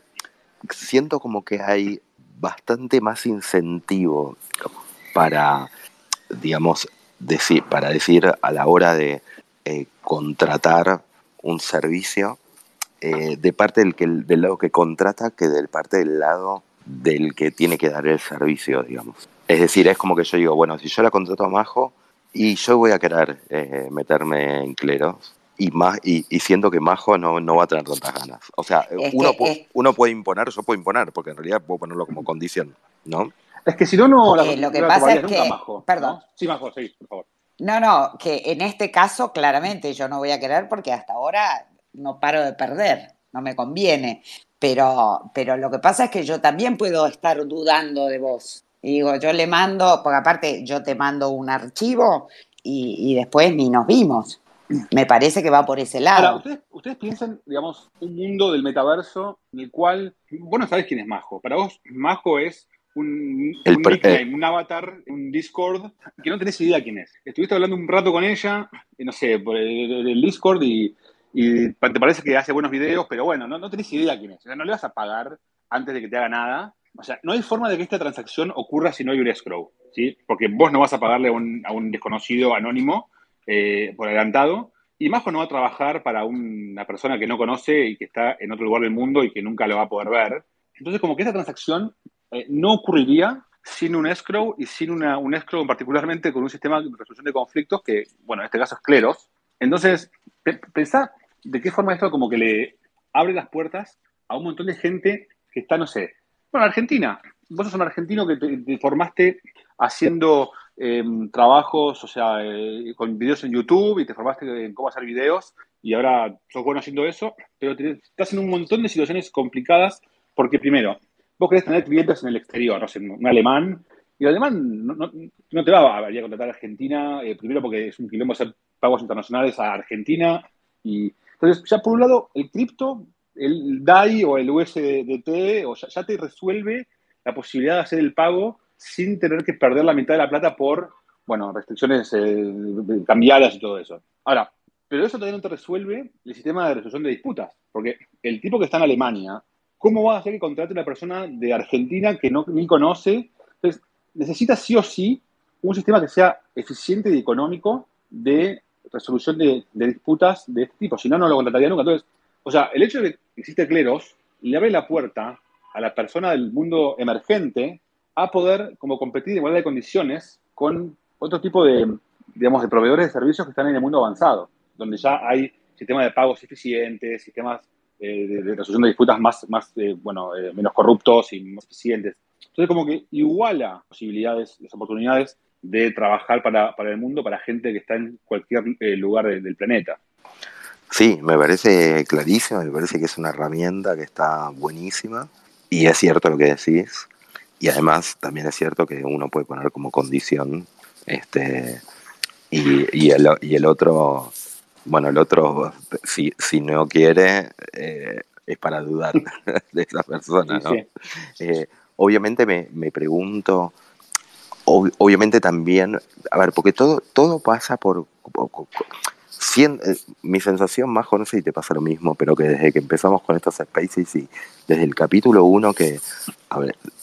siento como que hay bastante más incentivo para, digamos, decir, para decir a la hora de eh, contratar un servicio eh, de parte del, lado que contrata que del parte del lado del que tiene que dar el servicio, digamos. Es decir, es como que yo digo, bueno, si yo la contrato a Majo y yo voy a querer eh, meterme en cleros y, más, y, siento que Majo no, no va a tener tantas ganas. O sea, uno, uno puede imponer, yo puedo imponer, porque en realidad puedo ponerlo como condición, ¿no? Es que si no, no... lo que pasa es que... perdón. Sí, Majo, sí, por favor. No, no, que en este caso claramente yo no voy a querer porque hasta ahora no paro de perder, no me conviene. Pero, pero lo que pasa es que yo también puedo estar dudando de vos. Y digo, yo le mando, porque aparte yo te mando un archivo y, después ni nos vimos. Me parece que va por ese lado. Ahora, ustedes, ustedes piensan, digamos, un mundo del metaverso en el cual, vos no sabés quién es Majo. Para vos, Majo es un, un un avatar, un Discord, que no tenés idea quién es. Estuviste hablando un rato con ella, eh, no sé, por el, Discord y, te parece que hace buenos videos, pero bueno, no, no tenés idea quién es. O sea, no le vas a pagar antes de que te haga nada. O sea, no hay forma de que esta transacción ocurra si no hay un escrow, ¿sí? Porque vos no vas a pagarle a un, a un desconocido anónimo eh, por adelantado. Y Majo no va a trabajar para una persona que no conoce y que está en otro lugar del mundo y que nunca lo va a poder ver. Entonces, como que esta transacción eh, no ocurriría sin un escrow y sin una, un escrow particularmente con un sistema de resolución de conflictos que, bueno, en este caso es Cleros. Entonces, pensá de qué forma esto como que le abre las puertas a un montón de gente que está, no sé, bueno, Argentina. Vos sos un argentino que te, formaste haciendo em, trabajos, o sea, eh, con videos en YouTube y te formaste en cómo hacer videos y ahora sos bueno haciendo eso, pero estás en un montón de situaciones complicadas porque primero, vos querés tener clientes en el exterior, no sé, un alemán, y el alemán no, te va a, a contratar a Argentina, eh, primero porque es un quilombo hacer pagos internacionales a Argentina, y entonces ya por un lado el cripto, el DAI o el USDT, o ya, te resuelve la posibilidad de hacer el pago sin tener que perder la mitad de la plata por, bueno, restricciones eh, cambiarias y todo eso. Ahora, pero eso también no te resuelve el sistema de resolución de disputas, porque el tipo que está en Alemania ¿Cómo va a hacer que contrate una persona de Argentina que no ni conoce? Entonces, necesita sí o sí un sistema que sea eficiente y económico de resolución de, disputas de este tipo. Si no, no lo contrataría nunca. Entonces, o sea, el hecho de que existe Cleros le abre la puerta a la persona del mundo emergente a poder como competir de igualdad de condiciones con otro tipo de, digamos, de proveedores de servicios que están en el mundo avanzado, donde ya hay sistemas de pagos eficientes, sistemas eh, de, resolución de disputas más, más eh, bueno, eh, menos corruptos y más eficientes. Entonces, como que iguala posibilidades, las oportunidades de trabajar para, para el mundo, para gente que está en cualquier lugar del planeta. Sí, me parece clarísimo, me parece que es una herramienta que está buenísima y es cierto lo que decís y además también es cierto que uno puede poner como condición este y, y, el, y el otro bueno, el otro, si, si no quiere, eh, es para dudar de esa persona, ¿no? Eh, obviamente me, me pregunto, obviamente también, a ver, porque todo, todo pasa por... Eh, mi sensación, más no sé si te pasa lo mismo, pero que desde que empezamos con estos spaces y desde el capítulo 1 que,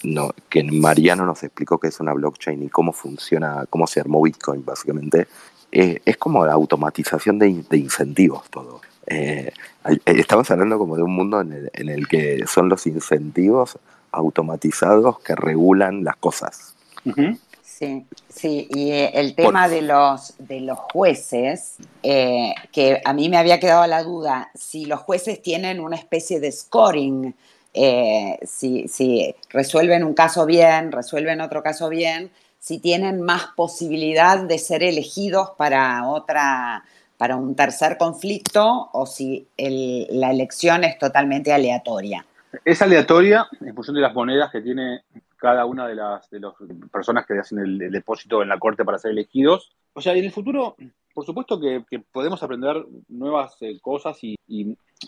no, que Mariano nos explicó qué es una blockchain y cómo funciona, cómo se armó Bitcoin, básicamente, es como la automatización de, incentivos todo. Eh, estamos hablando como de un mundo en el, que son los incentivos automatizados que regulan las cosas. Sí, sí, y el tema de, los, de los jueces, que a mí me había quedado la duda, si los jueces tienen una especie de scoring, si, si resuelven un caso bien, resuelven otro caso bien, si tienen más posibilidad de ser elegidos para otra para un tercer conflicto o si la elección es totalmente aleatoria. Es aleatoria en función de las monedas que tiene cada una de las, de personas que hacen el, depósito en la corte para ser elegidos. O sea, en el futuro, por supuesto que, podemos aprender nuevas eh, cosas y,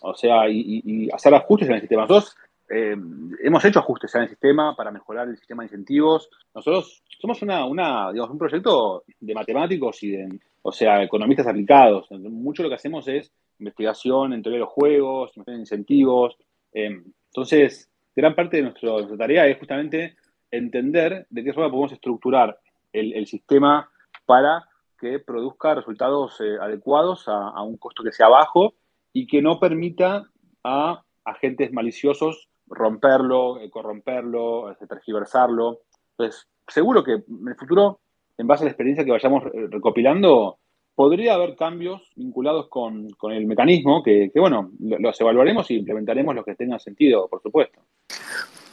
o sea, y, hacer ajustes en el sistema. Nosotros eh, hemos hecho ajustes en el sistema para mejorar el sistema de incentivos. Nosotros somos una, una, digamos, un proyecto de matemáticos y de, o sea, economistas aplicados. Mucho lo que hacemos es investigación en teoría de los juegos, en incentivos. Eh, entonces, gran parte de, nuestra tarea es justamente entender de qué forma podemos estructurar el, sistema para que produzca resultados eh, adecuados a, un costo que sea bajo y que no permita a agentes maliciosos romperlo, eh, corromperlo, este, tergiversarlo. Entonces, seguro que en el futuro, en base a la experiencia que vayamos recopilando, podría haber cambios vinculados con, el mecanismo que, bueno, los evaluaremos y implementaremos los que tengan sentido, por supuesto.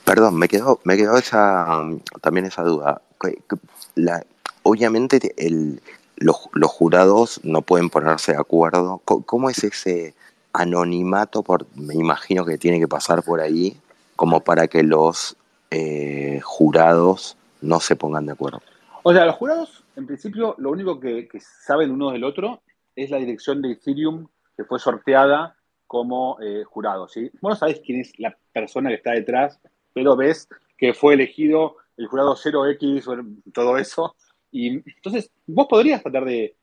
Perdón, me quedó, me quedó esa, también esa duda. Obviamente el, los, jurados no pueden ponerse de acuerdo. ¿Cómo es ese anonimato? Por, me imagino que tiene que pasar por ahí, como para que los eh, jurados no se pongan de acuerdo. O sea, los jurados, en principio, lo único que, saben uno del otro es la dirección de Ethereum que fue sorteada como eh, jurado. ¿sí? Vos no sabés quién es la persona que está detrás, pero ves que fue elegido el jurado 0X, o todo eso. Y entonces, vos podrías tratar de,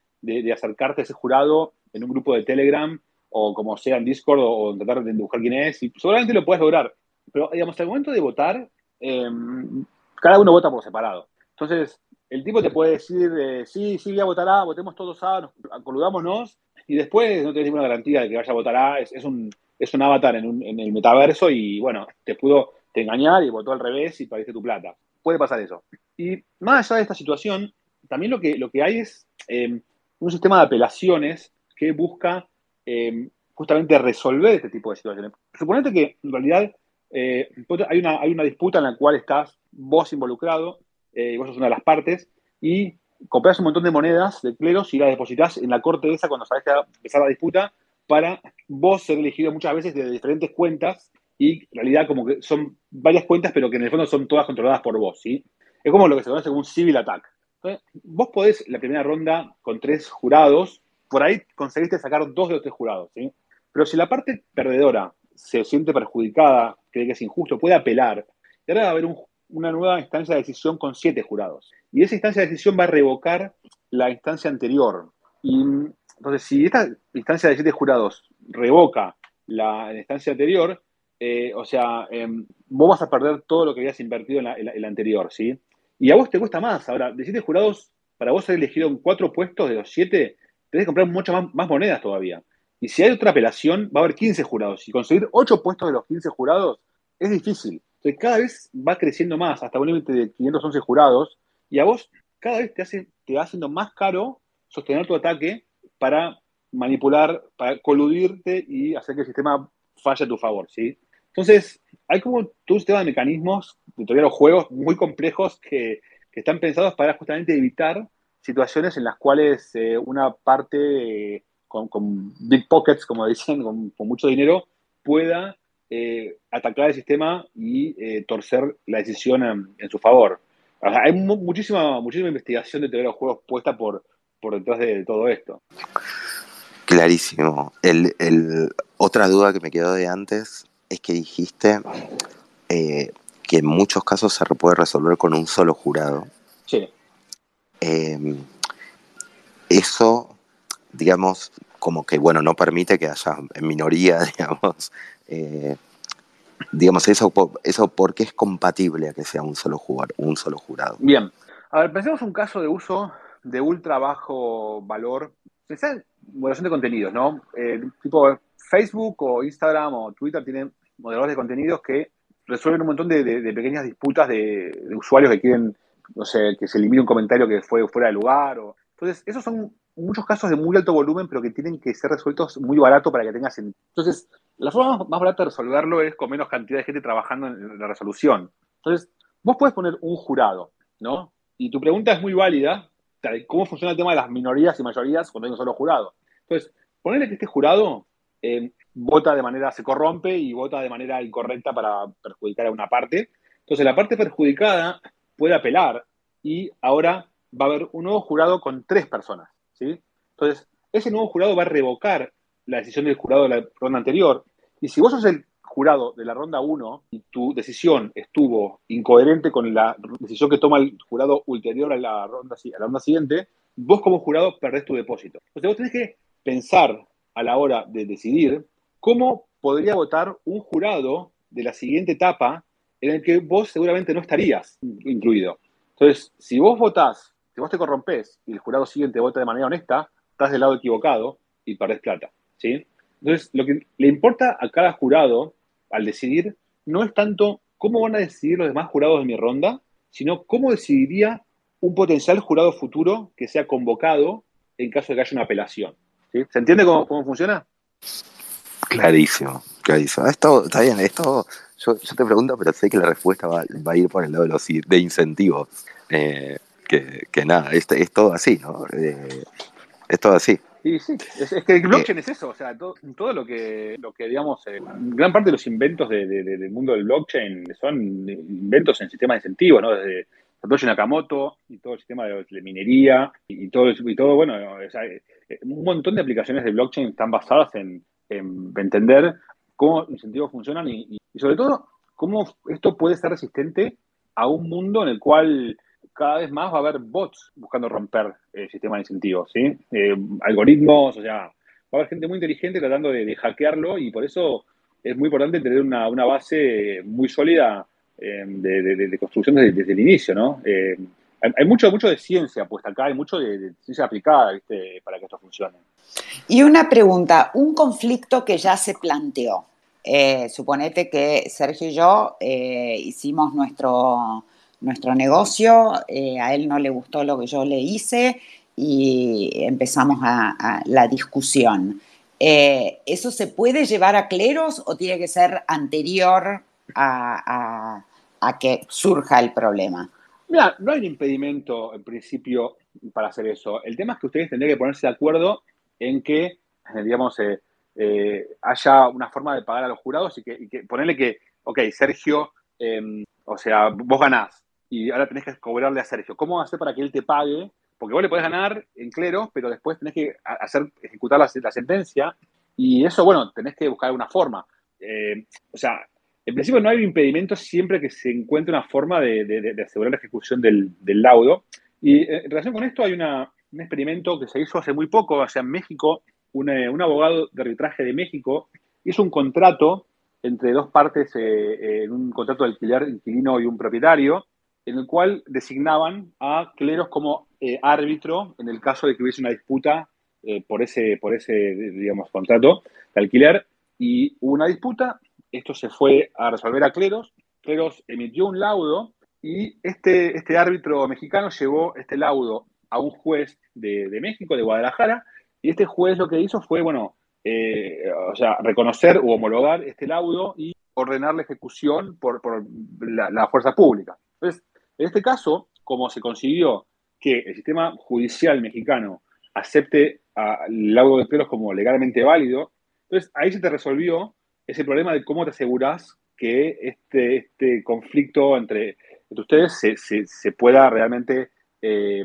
acercarte a ese jurado en un grupo de Telegram o como sea en Discord o, tratar de buscar quién es y seguramente lo puedes lograr. Pero, digamos, al momento de votar, em, cada uno vota por separado. Entonces, el tipo te puede decir, eh, sí, sí, voy a votar A, votemos todos A, nos, coludámonos, y después no tenés ninguna garantía de que vaya a votar A, es, un, es un avatar en, el metaverso y bueno, te pudo te engañar y votó al revés y perdiste tu plata. Puede pasar eso. Y más allá de esta situación, también lo que, lo que hay es em, un sistema de apelaciones que busca em, justamente resolver este tipo de situaciones. Suponete que en realidad eh, hay, una, hay una disputa en la cual estás vos involucrado eh, vos sos una de las partes, y compras un montón de monedas de cleros y las depositas en la corte esa cuando sabes que va a empezar la disputa para vos ser elegido muchas veces de diferentes cuentas y en realidad como que son varias cuentas pero que en el fondo son todas controladas por vos, ¿sí? Es como lo que se conoce como un civil attack. Vos podés la primera ronda con tres jurados, por ahí conseguiste sacar dos de los tres jurados, ¿sí? Pero si la parte perdedora se siente perjudicada, cree que es injusto, puede apelar. Y ahora va a haber un una nueva instancia de decisión con siete jurados. Y esa instancia de decisión va a revocar la instancia anterior. Y entonces, si esta instancia de siete jurados revoca la, instancia anterior, eh, o sea, em, vos vas a perder todo lo que habías invertido en la, anterior, ¿sí? Y a vos te cuesta más. Ahora, de siete jurados, para vos ser elegido en cuatro puestos de los siete, tenés que comprar muchas más, monedas todavía. Y si hay otra apelación, va a haber 15 jurados. Y conseguir ocho puestos de los 15 jurados es difícil. Entonces cada vez va creciendo más, hasta un límite de 511 jurados, y a vos cada vez te, hace, te va haciendo más caro sostener tu ataque para manipular, para coludirte y hacer que el sistema falle a tu favor, ¿sí? Entonces, hay como todo un sistema de mecanismos de todavía los juegos muy complejos que, están pensados para justamente evitar situaciones en las cuales eh, una parte eh, con, big pockets, como dicen, con, mucho dinero, pueda eh, atacar el sistema y eh, torcer la decisión en, su favor. hay muchísima, muchísima investigación de teoría de los juegos puesta por, por detrás de todo esto. Clarísimo. El, otra duda que me quedó de antes es que dijiste eh, que en muchos casos se puede resolver con un solo jurado. Sí. Em, eso, digamos, como que, bueno, no permite que haya minoría, digamos, eh, digamos, eso, eso porque es compatible a que sea un solo, jugador, un solo jurado. Bien. A ver, pensemos un caso de uso de ultra bajo valor. Pensá moderación de contenidos, ¿no? Eh, tipo Facebook o Instagram o Twitter tienen moderadores de contenidos que resuelven un montón de, pequeñas disputas de, usuarios que quieren, no sé, que se elimine un comentario que fue fuera de lugar. O... Entonces, esos son muchos casos de muy alto volumen, pero que tienen que ser resueltos muy barato para que tenga sentido. Entonces, la forma más barata de resolverlo es con menos cantidad de gente trabajando en la resolución. Entonces, vos puedes poner un jurado, ¿no? Y tu pregunta es muy válida, ¿cómo funciona el tema de las minorías y mayorías cuando hay un solo jurado? Entonces, ponerle que este jurado eh, vota de manera, se corrompe y vota de manera incorrecta para perjudicar a una parte. Entonces, la parte perjudicada puede apelar y ahora va a haber un nuevo jurado con tres personas, ¿sí? Entonces, ese nuevo jurado va a revocar la decisión del jurado de la ronda anterior. Y si vos sos el jurado de la ronda 1 y tu decisión estuvo incoherente con la decisión que toma el jurado ulterior a la ronda, a la ronda siguiente, vos como jurado perdés tu depósito. Entonces vos tenés que pensar a la hora de decidir cómo podría votar un jurado de la siguiente etapa en el que vos seguramente no estarías incluido. Entonces, si vos votás si vos te corrompes y el jurado siguiente vota de manera honesta, estás del lado equivocado y perdés plata. ¿sí? Entonces, lo que le importa a cada jurado al decidir no es tanto cómo van a decidir los demás jurados de mi ronda, sino cómo decidiría un potencial jurado futuro que sea convocado en caso de que haya una apelación. ¿Se entiende cómo, funciona? Clarísimo, clarísimo. Esto, está bien, esto yo, te pregunto, pero sé que la respuesta va, a ir por el lado de, los, de incentivos. Eh, que, nada, es, es, todo así, ¿no? Eh, es todo así. Sí, sí, es, que el blockchain es eso, o sea, todo, todo lo que, lo que digamos, eh, gran parte de los inventos del mundo del blockchain son inventos en sistemas de incentivos, ¿no? Desde Satoshi Nakamoto y todo el sistema de, minería y, todo, y todo, bueno, eh, un montón de aplicaciones de blockchain están basadas en, entender cómo incentivos funcionan y, y sobre todo cómo esto puede ser resistente a un mundo en el cual cada vez más va a haber bots buscando romper el sistema de incentivos, ¿sí? Eh, algoritmos, o sea, va a haber gente muy inteligente tratando de, hackearlo y por eso es muy importante tener una, base muy sólida eh, de, construcción desde, el inicio, ¿no? Eh, hay, mucho, mucho de ciencia puesta acá, hay mucho de, ciencia aplicada. Para que esto funcione. Y una pregunta, un conflicto que ya se planteó. suponete que Sergio y yo hicimos nuestro nuestro negocio, eh, a él no le gustó lo que yo le hice y empezamos a, la discusión. Eh, ¿Eso se puede llevar a cleros o tiene que ser anterior a, que surja el problema? Mira, no hay un impedimento en principio para hacer eso. El tema es que ustedes tendrían que ponerse de acuerdo en que, digamos, eh, haya una forma de pagar a los jurados y que, ponerle que, ok, Sergio, em, o sea, vos ganás, y ahora tenés que cobrarle a Sergio. ¿Cómo hacer para que él te pague? Porque vos le podés ganar en clero, pero después tenés que hacer, ejecutar la, sentencia y eso, bueno, tenés que buscar una forma. Eh, o sea, en principio no hay un impedimento siempre que se encuentre una forma de, asegurar la ejecución del, laudo. Y eh, en relación con esto hay un experimento que se hizo hace muy poco, o sea, en México, un, eh, abogado de arbitraje de México hizo un contrato entre dos partes, en un contrato de alquiler, inquilino y un propietario, en el cual designaban a cleros como eh, árbitro en el caso de que hubiese una disputa eh, por, ese, por ese, digamos, contrato de alquiler. Y hubo una disputa, esto se fue a resolver a cleros, cleros emitió un laudo y este, este árbitro mexicano llevó este laudo a un juez de, México, de Guadalajara, y este juez lo que hizo fue, bueno, eh, o sea, reconocer o homologar este laudo y ordenar la ejecución por, la, la, fuerza pública. Entonces, en este caso, como se consiguió que el sistema judicial mexicano acepte el laudo de pelos como legalmente válido, entonces ahí se te resolvió ese problema de cómo te aseguras que este, este conflicto entre, ustedes se, pueda realmente eh,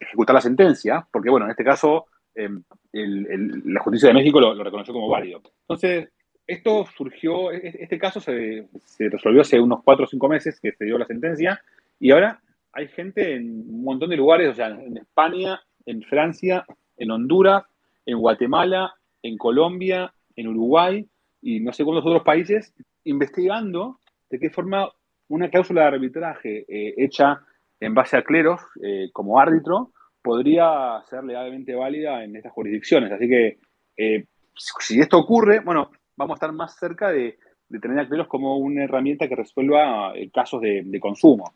ejecutar la sentencia, porque bueno, en este caso em, la justicia de México lo, reconoció como válido. Entonces, esto surgió, e, e, este caso se, se, resolvió hace unos cuatro o cinco meses que se dio la sentencia, y ahora hay gente en un montón de lugares, o sea, en España, en Francia, en Honduras, en Guatemala, en Colombia, en Uruguay y no sé cuántos otros países, investigando de qué forma una cláusula de arbitraje eh, hecha en base a cleros eh, como árbitro podría ser legalmente válida en estas jurisdicciones. Así que eh, si esto ocurre, bueno, vamos a estar más cerca de, tener a Cleros como una herramienta que resuelva casos de, consumo.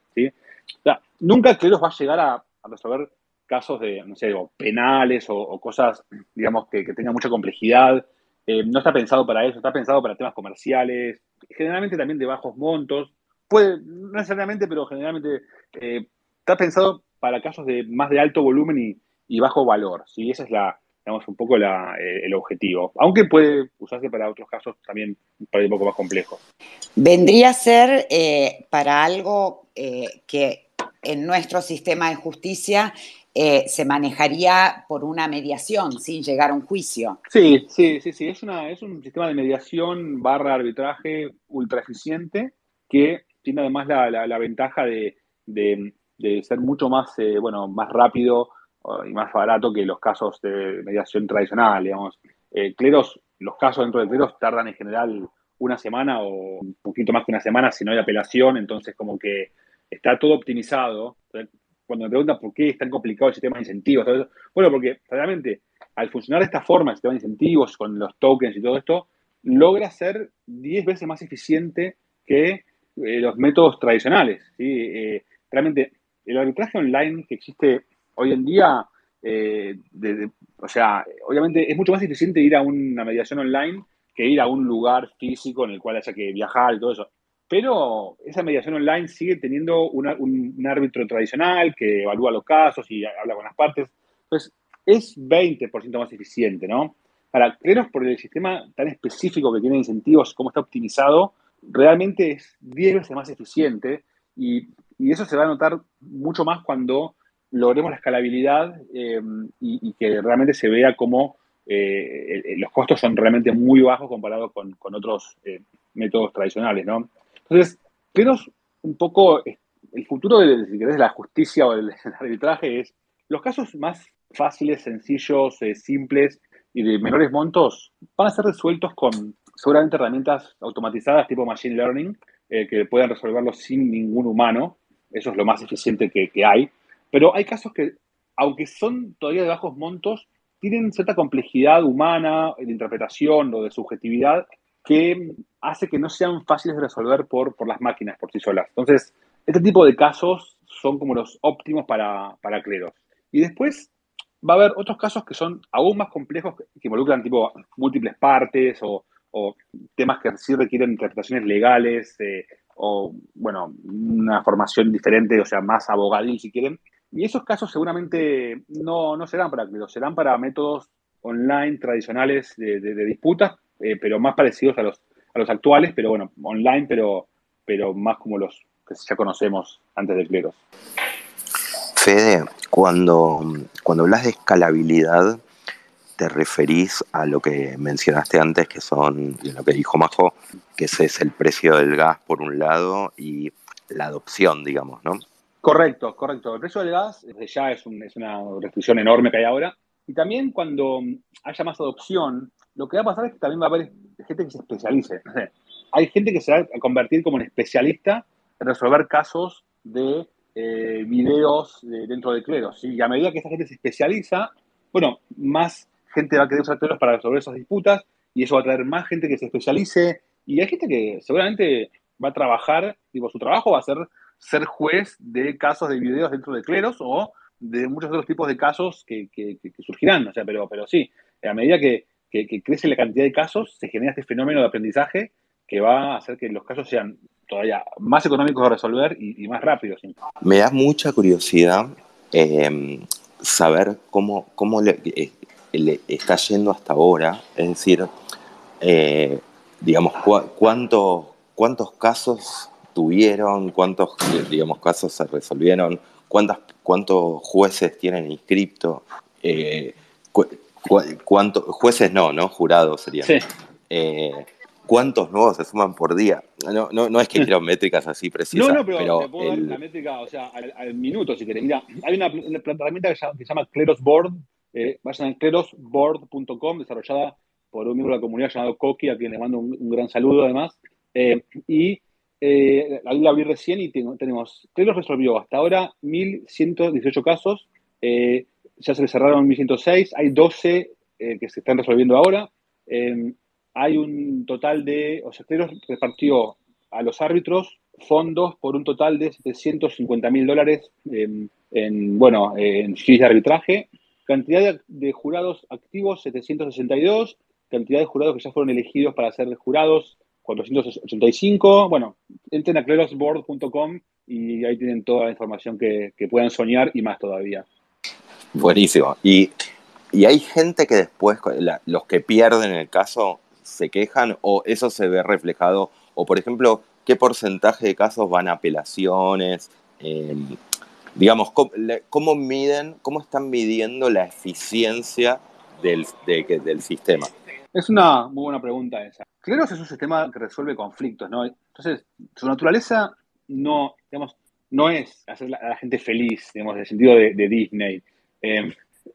nunca Cleros va a llegar a, resolver casos de, no sé, penales o, cosas, digamos, que, tengan mucha complejidad. Eh, no está pensado para eso, está pensado para temas comerciales, generalmente también de bajos montos. Puede, no necesariamente, pero generalmente eh, está pensado para casos de más de alto volumen y, bajo valor. ¿sí? Esa es la, digamos, un poco eh, el objetivo. Aunque puede usarse para otros casos también un poco más complejos. Vendría a ser para algo que en nuestro sistema de justicia se manejaría por una mediación sin llegar a un juicio. Sí, sí, sí, sí. Es, una, es un sistema de mediación barra arbitraje ultra eficiente que tiene además la, ventaja de, de, ser mucho más, bueno, más rápido y más barato que los casos de mediación tradicional, digamos. Eh, cleros, los casos dentro de cleros tardan en general una semana o un poquito más que una semana si no hay apelación, entonces como que está todo optimizado. Cuando me preguntan por qué es tan complicado el sistema de incentivos, todo eso, bueno, porque realmente al funcionar de esta forma el sistema de incentivos con los tokens y todo esto, logra ser 10 veces más eficiente que eh, los métodos tradicionales. ¿sí? Eh, realmente, el arbitraje online que existe hoy en día, eh, o sea, obviamente es mucho más eficiente ir a una mediación online que ir a un lugar físico en el cual haya que viajar y todo eso. Pero esa mediación online sigue teniendo un, árbitro tradicional que evalúa los casos y habla con las partes. Entonces, es 20% más eficiente, ¿no? Para creeros por el sistema tan específico que tiene incentivos, cómo está optimizado, realmente es 10 veces más eficiente y, eso se va a notar mucho más cuando logremos la escalabilidad eh, y, que realmente se vea como eh, los costos son realmente muy bajos comparados con, otros eh, métodos tradicionales, ¿no? Entonces, creo un poco el futuro de, si querés, la justicia o del, arbitraje es los casos más fáciles, sencillos, simples y de menores montos van a ser resueltos con seguramente herramientas automatizadas tipo Machine Learning que puedan resolverlos sin ningún humano. Eso es lo más eficiente que, que hay. Pero hay casos que, aunque son todavía de bajos montos, tienen cierta complejidad humana, de interpretación o de subjetividad que hace que no sean fáciles de resolver por, por las máquinas por sí solas. Entonces, este tipo de casos son como los óptimos para, para cleros. Y después va a haber otros casos que son aún más complejos, que involucran tipo múltiples partes o, temas que sí requieren interpretaciones legales eh, o, bueno, una formación diferente, o sea, más abogadil si quieren. Y esos casos seguramente no, no serán para cleros, serán para métodos online tradicionales de, disputas, eh, pero más parecidos a los, a los actuales, pero bueno, online, pero, pero más como los que ya conocemos antes de cleros. Fede, cuando, cuando hablas de escalabilidad, te referís a lo que mencionaste antes, que son, lo que dijo Majo, que ese es el precio del gas por un lado y la adopción, digamos, ¿no? Correcto, correcto. El precio del gas desde ya es, una restricción enorme que hay ahora. Y también cuando haya más adopción, lo que va a pasar es que también va a haber gente que se especialice. Hay gente que se va a convertir como un especialista en resolver casos de eh, videos dentro de cleros. Y a medida que esa gente se especializa, bueno, más gente va a querer usar cleros para resolver esas disputas y eso va a traer más gente que se especialice. Y hay gente que seguramente va a trabajar, digo, su trabajo va a ser ser juez de casos de videos dentro de cleros o de muchos otros tipos de casos que, surgirán. O sea, pero, pero sí, a medida que, crece la cantidad de casos, se genera este fenómeno de aprendizaje que va a hacer que los casos sean todavía más económicos de resolver y, más rápidos. Me da mucha curiosidad em, saber cómo, cómo eh, le, está yendo hasta ahora, es decir, eh, digamos, cuántos, cuántos casos tuvieron, cuántos, digamos, casos se resolvieron, cuántos jueces tienen inscripto, eh, cuántos, jueces no, ¿no? Jurados serían. Eh, ¿Cuántos nuevos se suman por día? No, no, no es que quiero métricas así precisas. No, no, pero, te puedo dar la métrica, o sea, al, minuto si querés. Mira, hay una, herramienta que se llama, Cleros Board, eh, vayan a clerosboard.com, desarrollada por un miembro de la comunidad llamado Koki, a quien le mando un, gran saludo además. Eh, y eh, la vi recién y tenemos, Cleros resolvió hasta ahora 1.118 casos, eh, ya se le cerraron 1.106, hay 12 eh, que se están resolviendo ahora, em, hay un total de, o sea, Cleros repartió a los árbitros fondos por un total de 750 mil dólares en, bueno, en fees de arbitraje, cantidad de, jurados activos 762, cantidad de jurados que ya fueron elegidos para ser jurados 485. Bueno, entren a clerosboard.com y ahí tienen toda la información que, puedan soñar y más todavía. Buenísimo. Y, hay gente que después, los que pierden el caso, se quejan o eso se ve reflejado. O, por ejemplo, ¿qué porcentaje de casos van a apelaciones? Em, digamos, ¿cómo, miden, cómo están midiendo la eficiencia del, del sistema? Es una muy buena pregunta esa. Cleros es un sistema que resuelve conflictos, ¿no? Entonces, su naturaleza no, digamos, no es hacer a la gente feliz, digamos, en el sentido de, Disney.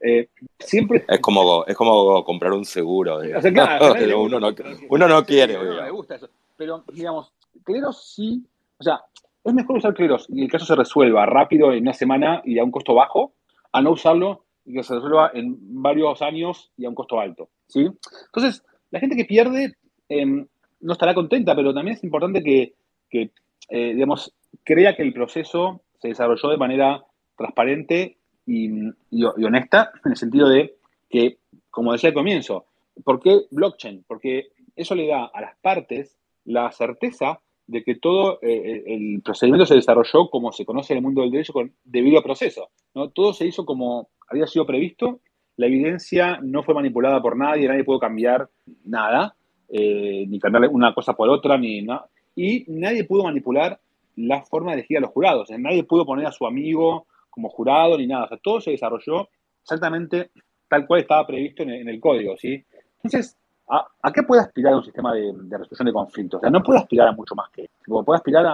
Eh, siempre... Es como, es como comprar un seguro. O sea, claro, uno, no, uno no quiere. me gusta eso. Pero, digamos, Cleros sí, o sea, es mejor usar Cleros y el caso se resuelva rápido en una semana y a un costo bajo, a no usarlo y que se resuelva en varios años y a un costo alto. ¿sí? Entonces, la gente que pierde em, no estará contenta, pero también es importante que, eh, digamos, crea que el proceso se desarrolló de manera transparente y, honesta, en el sentido de que, como decía al comienzo, ¿por qué blockchain? Porque eso le da a las partes la certeza de que todo eh, el procedimiento se desarrolló como se conoce en el mundo del derecho con debido a proceso. ¿no? Todo se hizo como había sido previsto, la evidencia no fue manipulada por nadie, nadie pudo cambiar nada, eh, ni cambiar una cosa por otra, ni nada. Y nadie pudo manipular la forma de elegir a los jurados. nadie pudo poner a su amigo como jurado ni nada. O sea, todo se desarrolló exactamente tal cual estaba previsto en el, código, ¿sí? Entonces, ¿a, qué puede aspirar un sistema de, resolución de conflictos? O sea, no puede aspirar a mucho más que eso. Puede aspirar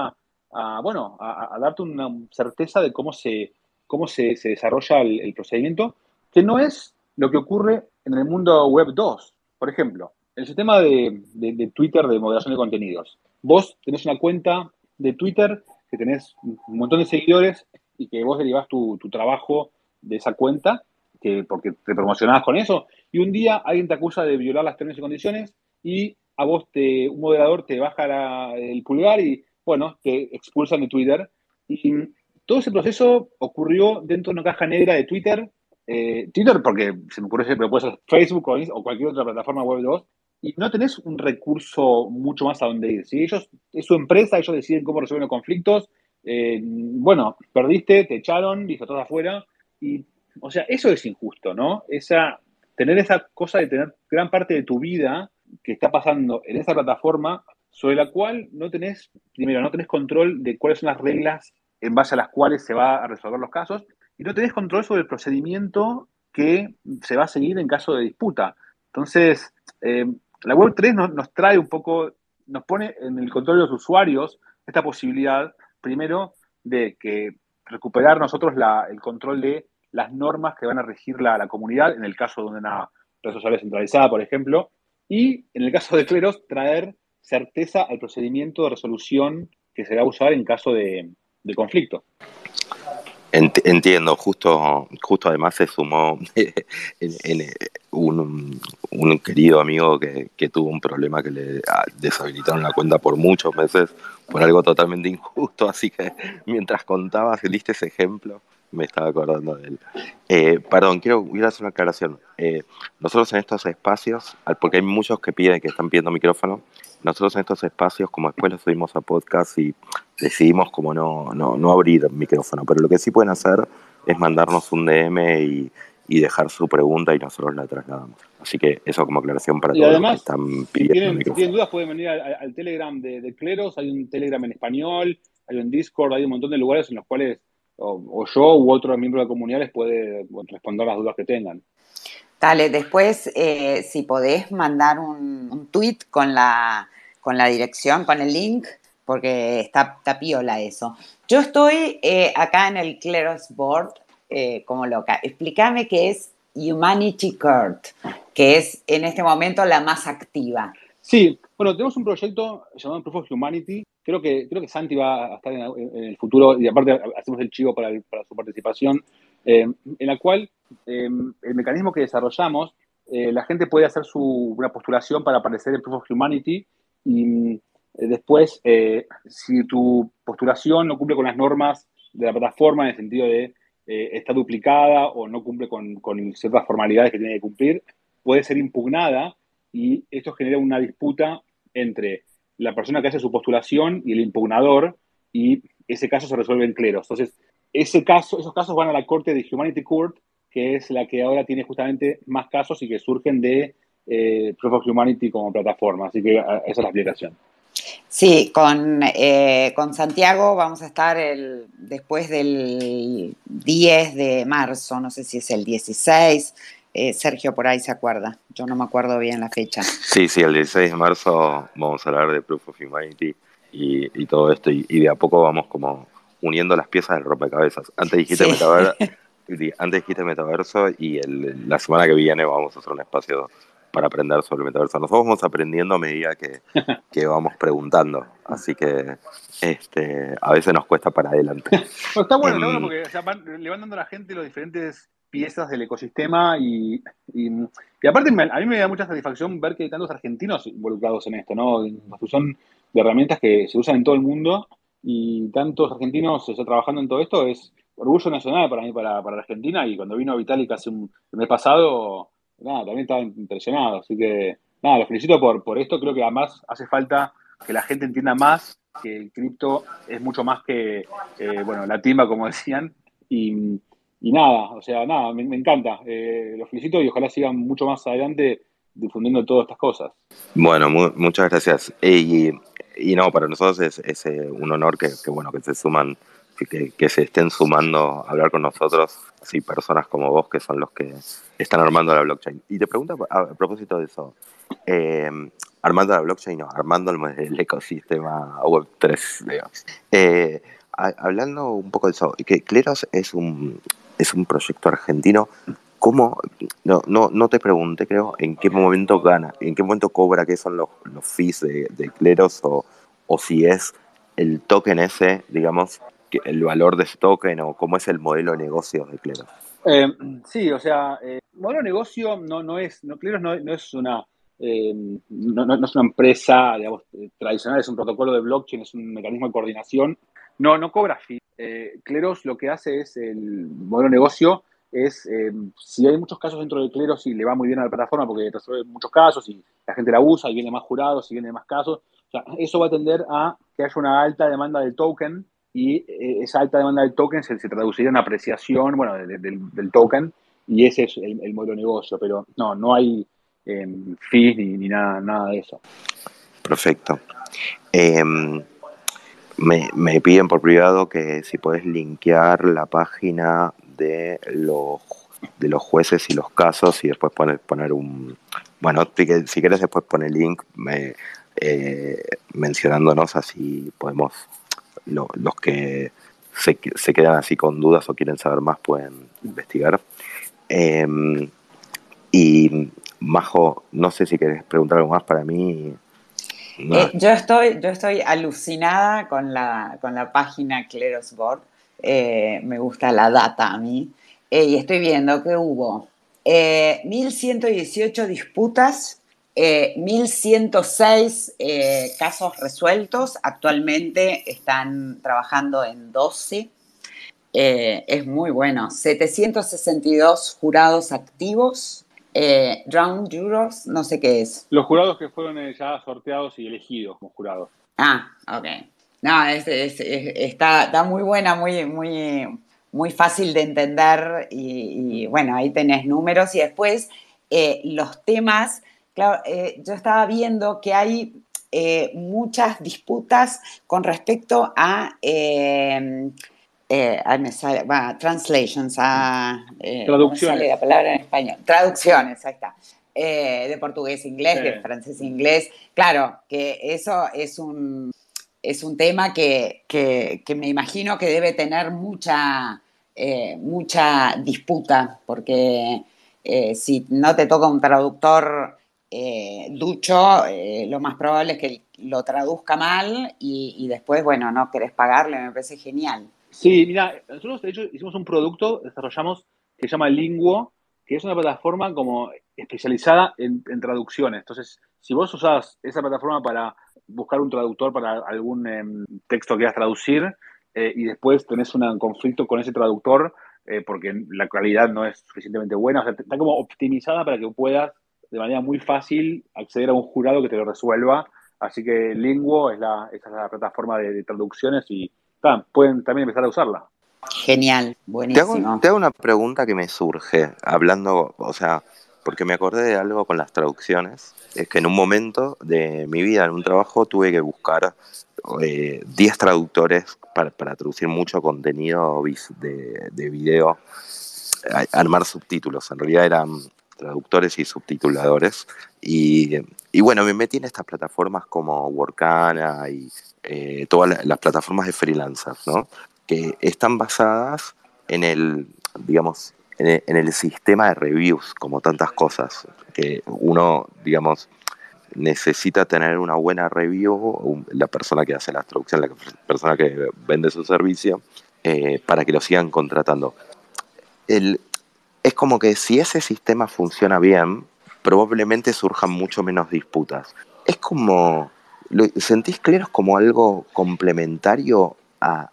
a, bueno, a, darte una certeza de cómo se, cómo se, desarrolla el, procedimiento, que no es lo que ocurre en el mundo web 2. Por ejemplo, el sistema de, de Twitter de moderación de contenidos. Vos tenés una cuenta de Twitter que tenés un montón de seguidores y que vos derivás tu, trabajo de esa cuenta, que, porque te promocionabas con eso, y un día alguien te acusa de violar las términos y condiciones y a vos te, un moderador te baja el pulgar y, bueno, te expulsan de Twitter. Y todo ese proceso ocurrió dentro de una caja negra de Twitter. Eh, Twitter, porque se me ocurre, pero puede ser Facebook o, cualquier otra plataforma web 2, y no tenés un recurso mucho más a donde ir. Si ellos, es su empresa, ellos deciden cómo resolver los conflictos. Eh, bueno, perdiste, te echaron, listo, todo afuera. Y, o sea, eso es injusto, ¿no? Esa, tener esa cosa de tener gran parte de tu vida que está pasando en esa plataforma sobre la cual no tenés, primero, no tenés control de cuáles son las reglas en base a las cuales se va a resolver los casos y no tenés control sobre el procedimiento que se va a seguir en caso de disputa. Entonces, eh, la Web 3 nos, trae un poco, nos pone en el control de los usuarios esta posibilidad, primero, de que recuperar nosotros el control de las normas que van a regir la, la comunidad, en el caso de una red social centralizada, por ejemplo, y en el caso de Cleros, traer certeza al procedimiento de resolución que se va a usar en caso de conflicto. Entiendo, justo, justo además se sumó un, querido amigo que, tuvo un problema que le ah, deshabilitaron la cuenta por muchos meses por algo totalmente injusto, así que mientras contabas, diste ese ejemplo, me estaba acordando de él. Eh, perdón, quiero, quiero hacer una aclaración. Eh, nosotros en estos espacios, porque hay muchos que piden que están pidiendo micrófono, nosotros en estos espacios, como después lo subimos a podcast y decidimos como no, no, no abrir micrófono, pero lo que sí pueden hacer es mandarnos un DM y, y dejar su pregunta y nosotros la trasladamos. Así que eso como aclaración para todos los que están pidiendo. Si tienen, dudas pueden venir al, Telegram de, Cleros, hay un Telegram en español, hay un Discord, hay un montón de lugares en los cuales o, yo u otro miembro de la comunidad les puede responder las dudas que tengan. Dale, después eh, si podés mandar un, un tweet con la, con la dirección, con el link, porque está, tapiola eso. Yo estoy eh, acá en el Cleros Board eh, como loca. Explícame qué es Humanity Court, que es en este momento la más activa. Sí, bueno, tenemos un proyecto llamado Proof of Humanity. Creo que, creo que Santi va a estar en, el futuro y aparte hacemos el chivo para, su participación, en la cual el mecanismo que desarrollamos eh, la gente puede hacer su, una postulación para aparecer en Proof of Humanity y eh, después, eh, si tu postulación no cumple con las normas de la plataforma en el sentido de está duplicada o no cumple con, ciertas formalidades que tiene que cumplir, puede ser impugnada y esto genera una disputa entre la persona que hace su postulación y el impugnador y ese caso se resuelve en cleros. Entonces, ese caso, esos casos van a la corte de Humanity Court que es la que ahora tiene justamente más casos y que surgen de eh, Proof of Humanity como plataforma. Así que esa es la aplicación. Sí, con, eh, con Santiago vamos a estar el, después del 10 de marzo, no sé si es el 16. Eh, Sergio por ahí se acuerda, yo no me acuerdo bien la fecha. Sí, sí, el 16 de marzo vamos a hablar de Proof of Humanity y, todo esto, y, de a poco vamos como uniendo las piezas del rompecabezas. Antes dijiste sí. antes dijiste metaverso y la semana que viene vamos a hacer un espacio para aprender sobre el metaverso. Nosotros vamos aprendiendo a medida que, que vamos preguntando, así que este, a veces nos cuesta para adelante. está bueno, está bueno porque le van dando a la gente los diferentes piezas del ecosistema y, y, aparte a mí me da mucha satisfacción ver que hay tantos argentinos involucrados en esto, ¿no? Son de herramientas que se usan en todo el mundo y tantos argentinos está trabajando en todo esto es orgullo nacional para mí, para, para Argentina y cuando vino Vitalik hace un el mes pasado, nada, también estaba impresionado, así que nada, lo felicito por, por esto, creo que además hace falta que la gente entienda más que el cripto es mucho más que, eh, bueno, la timba, como decían, y, y nada, o sea, nada, me, encanta. Eh, los felicito y ojalá sigan mucho más adelante difundiendo todas estas cosas. Bueno, muchas gracias. Y, y, no, para nosotros es, es eh, un honor que, que, bueno, que se suman, que, se estén sumando a hablar con nosotros, así personas como vos que son los que están armando la blockchain. Y te pregunto a, propósito de eso, eh, armando la blockchain, no, armando el, el ecosistema Web3, digamos. Eh, hablando un poco de eso, que Cleros es un, es un proyecto argentino. ¿Cómo? No, no, no te pregunté, creo, en qué momento gana, en qué momento cobra, qué son los, los fees de, de Cleros o, o si es el token ese, digamos, el valor de ese token o cómo es el modelo de negocio de Cleros. Eh, sí, o sea, eh, modelo de negocio no, no es, no, Cleros no, no es una eh, no, no, es una empresa digamos, tradicional, es un protocolo de blockchain, es un mecanismo de coordinación no, no cobra fee. Eh, Cleros lo que hace es el modelo de negocio es eh, si hay muchos casos dentro de Cleros y le va muy bien a la plataforma porque resuelve muchos casos y la gente la usa y viene más jurados y viene más casos, o sea, eso va a tender a que haya una alta demanda del token y eh, esa alta demanda del token se, traduciría en apreciación bueno, del, token y ese es el, modelo de negocio, pero no, no hay fees ni, nada, nada de eso. Perfecto. Em, me, me, piden por privado que si puedes linkear la página de los de los jueces y los casos y después poner, poner un... Bueno, si quieres después poner link me, eh, mencionándonos así podemos... los que se, quedan así con dudas o quieren saber más pueden investigar. Em, y Majo, no sé si quieres preguntar algo más para mí. Eh, yo, estoy, yo estoy alucinada con la, con la página Clerosboard. Eh, me gusta la data a mí. Eh, y estoy viendo que hubo 1.118 disputas, 1.106 casos resueltos. Actualmente están trabajando en 12. es muy bueno. 762 jurados activos eh, Round Jurors, no sé qué es. Los jurados que fueron eh, ya sorteados y elegidos como jurados. Ah, ok. No, está, muy buena, muy, muy, muy fácil de entender y, bueno, ahí tenés números y después eh, los temas. Claro, eh, yo estaba viendo que hay muchas disputas con respecto a eh, me sale, translations, a, eh, traducciones. la palabra en español? Traducciones, ahí está. Eh, de portugués a inglés, de francés a inglés. Claro, que eso es un, es un tema que, que, me imagino que debe tener mucha, eh, mucha disputa, porque si no te toca un traductor ducho, lo más probable es que lo traduzca mal y, después, bueno, no querés pagarle, me parece genial. Sí, mira, nosotros de hecho hicimos un producto, desarrollamos, que se llama Linguo, que es una plataforma como especializada en, traducciones. Entonces, si vos usás esa plataforma para buscar un traductor para algún em, texto que quieras traducir eh, y después tenés un conflicto con ese traductor eh, porque la calidad no es suficientemente buena, o sea, está como optimizada para que puedas de manera muy fácil acceder a un jurado que te lo resuelva. Así que Linguo es la, es la plataforma de traducciones y pueden también empezar a usarla. Genial, buenísimo. Te hago, una pregunta que me surge, hablando, o sea, porque me acordé de algo con las traducciones. Es que en un momento de mi vida, en un trabajo, tuve que buscar 10 eh, traductores para, traducir mucho contenido de, de video, armar subtítulos. En realidad eran traductores y subtituladores. Y, y, bueno, me metí en estas plataformas como Workana y eh, todas las plataformas de freelancers, ¿no? Que están basadas en el, digamos, en el, sistema de reviews, como tantas cosas. Que uno, digamos, necesita tener una buena review, la persona que hace la traducción, la persona que vende su servicio, eh, para que lo sigan contratando. El, como que si ese sistema funciona bien, probablemente surjan mucho menos disputas. Es como, ¿sentís Cleros como algo complementario a,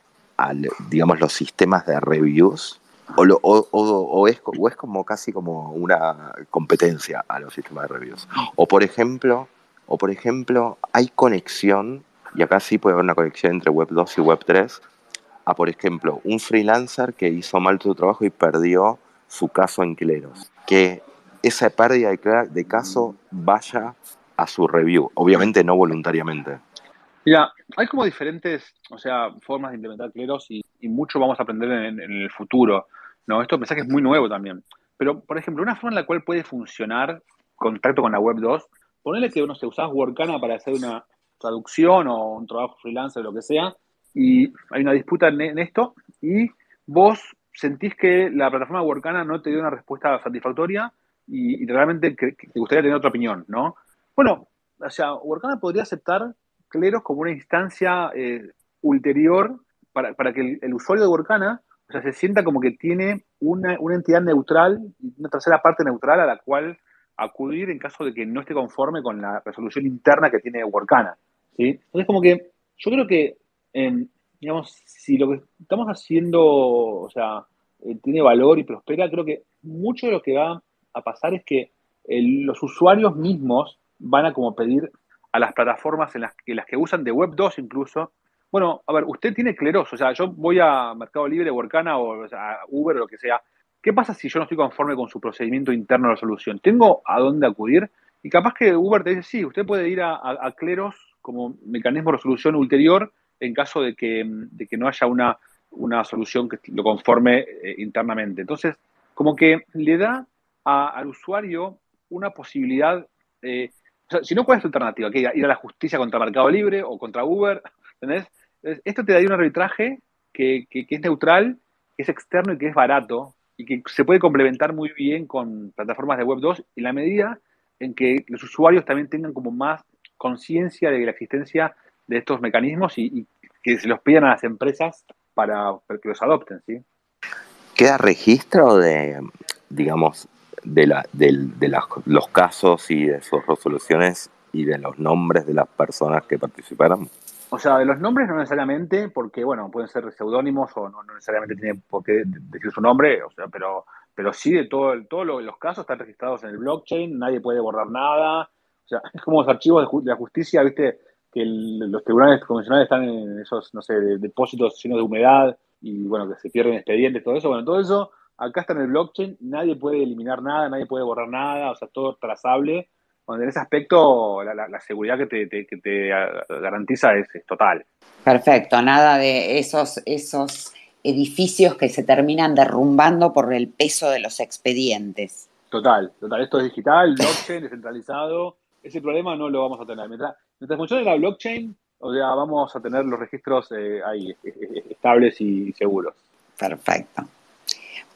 digamos, los sistemas de reviews? O, es, es, como casi como una competencia a los sistemas de reviews. O por ejemplo, o por ejemplo, hay conexión, y acá sí puede haber una conexión entre Web 2 y Web 3, a por ejemplo, un freelancer que hizo mal su trabajo y perdió su caso en Cleros. Que esa pérdida de, caso vaya a su review, obviamente no voluntariamente. Mira, hay como diferentes, o sea, formas de implementar Cleros y, mucho vamos a aprender en, el futuro. ¿no? Esto pensé que es muy nuevo también. Pero, por ejemplo, una forma en la cual puede funcionar contacto con la Web 2, ponerle que, no sé, usás Workana para hacer una traducción o un trabajo freelance o lo que sea, y hay una disputa en, esto, y vos sentís que la plataforma Workana no te dio una respuesta satisfactoria y, realmente te gustaría tener otra opinión, ¿no? Bueno, o sea, Workana podría aceptar Cleros como una instancia eh, ulterior para, que el, usuario de Workana o sea, se sienta como que tiene una, entidad neutral, una tercera parte neutral a la cual acudir en caso de que no esté conforme con la resolución interna que tiene Workana. ¿sí? Entonces, como que yo creo que, em, digamos, si lo que estamos haciendo, o sea, eh, tiene valor y prospera, creo que mucho de lo que va a pasar es que los usuarios mismos van a como pedir a las plataformas en las que, las que usan de Web 2 incluso, bueno, a ver, usted tiene cleros, o sea, yo voy a Mercado Libre, Workana o, a Uber o lo que sea. ¿Qué pasa si yo no estoy conforme con su procedimiento interno de resolución? ¿Tengo a dónde acudir? Y capaz que Uber te dice, sí, usted puede ir a, Cleros como mecanismo de resolución ulterior en caso de que, no haya una, una, solución que lo conforme eh, internamente. Entonces, como que le da al usuario una posibilidad, eh, si no, ¿cuál es tu alternativa? ¿Que ir a la justicia contra Mercado Libre o contra Uber? ¿Entendés? Esto te da un arbitraje que, es neutral, que es externo y que es barato y que se puede complementar muy bien con plataformas de Web 2 en la medida en que los usuarios también tengan como más conciencia de la existencia de estos mecanismos y, que se los pidan a las empresas para, que los adopten, ¿sí? ¿Queda registro de, digamos, de, la, de, los casos y de sus resoluciones y de los nombres de las personas que participaron? O sea, de los nombres no necesariamente, porque, bueno, pueden ser seudónimos o no, necesariamente tiene por qué decir su nombre, o sea, pero, pero sí de todo, todos los casos están registrados en el blockchain, nadie puede borrar nada. O sea, es como los archivos de, la justicia, viste, que los tribunales convencionales están en esos, no sé, depósitos llenos de humedad y, bueno, que se pierden expedientes, todo eso. Bueno, todo eso acá está en el blockchain, nadie puede eliminar nada, nadie puede borrar nada, o sea, todo trazable en ese aspecto la, seguridad que te, garantiza es, total. Perfecto, nada de esos, esos edificios que se terminan derrumbando por el peso de los expedientes. Total, total. Esto es digital, blockchain, descentralizado. Ese problema no lo vamos a tener. Mientras, mientras funcione la blockchain, o sea, vamos a tener los registros eh, ahí, eh, eh, estables y seguros. Perfecto.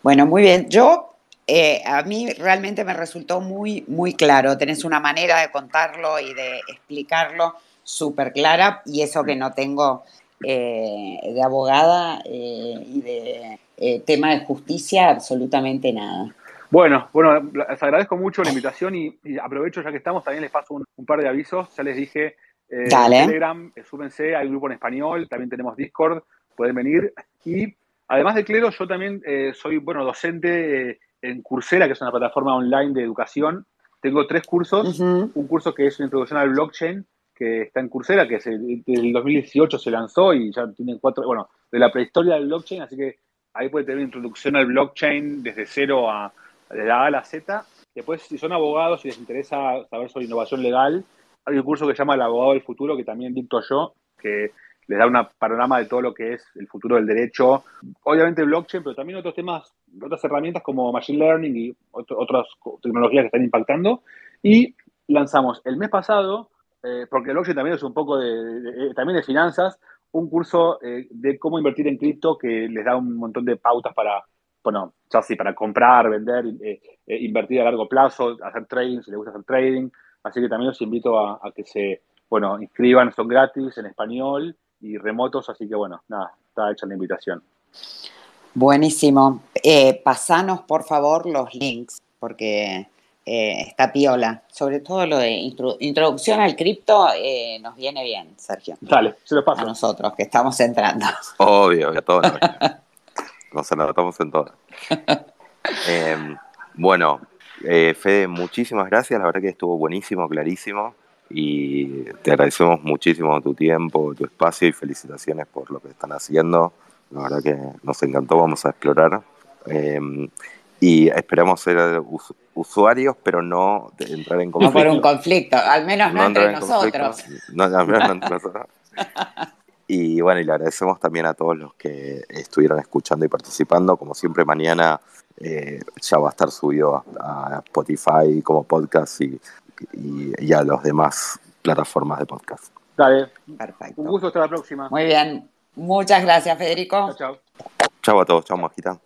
Bueno, muy bien. Yo eh, a mí realmente me resultó muy, muy claro. Tenés una manera de contarlo y de explicarlo súper clara y eso que no tengo eh, de abogada eh, y de tema de justicia, absolutamente nada. Bueno, bueno, les agradezco mucho la invitación y, aprovecho ya que estamos, también les paso un, par de avisos. Ya les dije, Telegram, súbense, hay un grupo en español, también tenemos Discord, pueden venir. Y además de Clero, yo también soy, bueno, docente en Coursera, que es una plataforma online de educación, tengo tres cursos. Un curso que es una introducción al blockchain, que está en Coursera, que es el, del 2018 se lanzó y ya tiene cuatro, bueno, de la prehistoria del blockchain, así que ahí puede tener introducción al blockchain desde cero a, de la A a la Z. Después, si son abogados y les interesa saber sobre innovación legal, hay un curso que se llama El abogado del futuro, que también dicto yo, que les da un panorama de todo lo que es el futuro del derecho. Obviamente blockchain, pero también otros temas, otras herramientas como machine learning y otras tecnologías que están impactando. Y lanzamos el mes pasado, eh, porque el blockchain también es un poco de, también de finanzas, un curso eh, de cómo invertir en cripto que les da un montón de pautas para, bueno, ya sí, para comprar, vender, eh, eh, invertir a largo plazo, hacer trading, si les gusta hacer trading. Así que también los invito a, que se, bueno, inscriban, son gratis en español y remotos, así que bueno, nada, está hecha la invitación. Buenísimo. Eh, pasanos, por favor, los links, porque eh, está piola. Sobre todo lo de introducción al cripto eh, nos viene bien, Sergio. Dale, se lo paso. A nosotros, que estamos entrando. Obvio, a todos. nos anotamos en todas. Em, bueno, eh, Fede, muchísimas gracias. La verdad que estuvo buenísimo, clarísimo. Y te agradecemos muchísimo tu tiempo, tu espacio y felicitaciones por lo que están haciendo. La verdad que nos encantó, vamos a explorar. Em, y esperamos ser usuarios, pero no entrar en conflicto. No por un conflicto, al menos no, entre nosotros. No, al menos no entre nosotros. Y bueno, y le agradecemos también a todos los que estuvieron escuchando y participando. Como siempre, mañana eh, ya va a estar subido a, Spotify como podcast y, y, a las demás plataformas de podcast. Dale. Perfecto. Un gusto, hasta la próxima. Muy bien. Muchas gracias, Federico. Chao, chao. Chao a todos. Chao, Majita.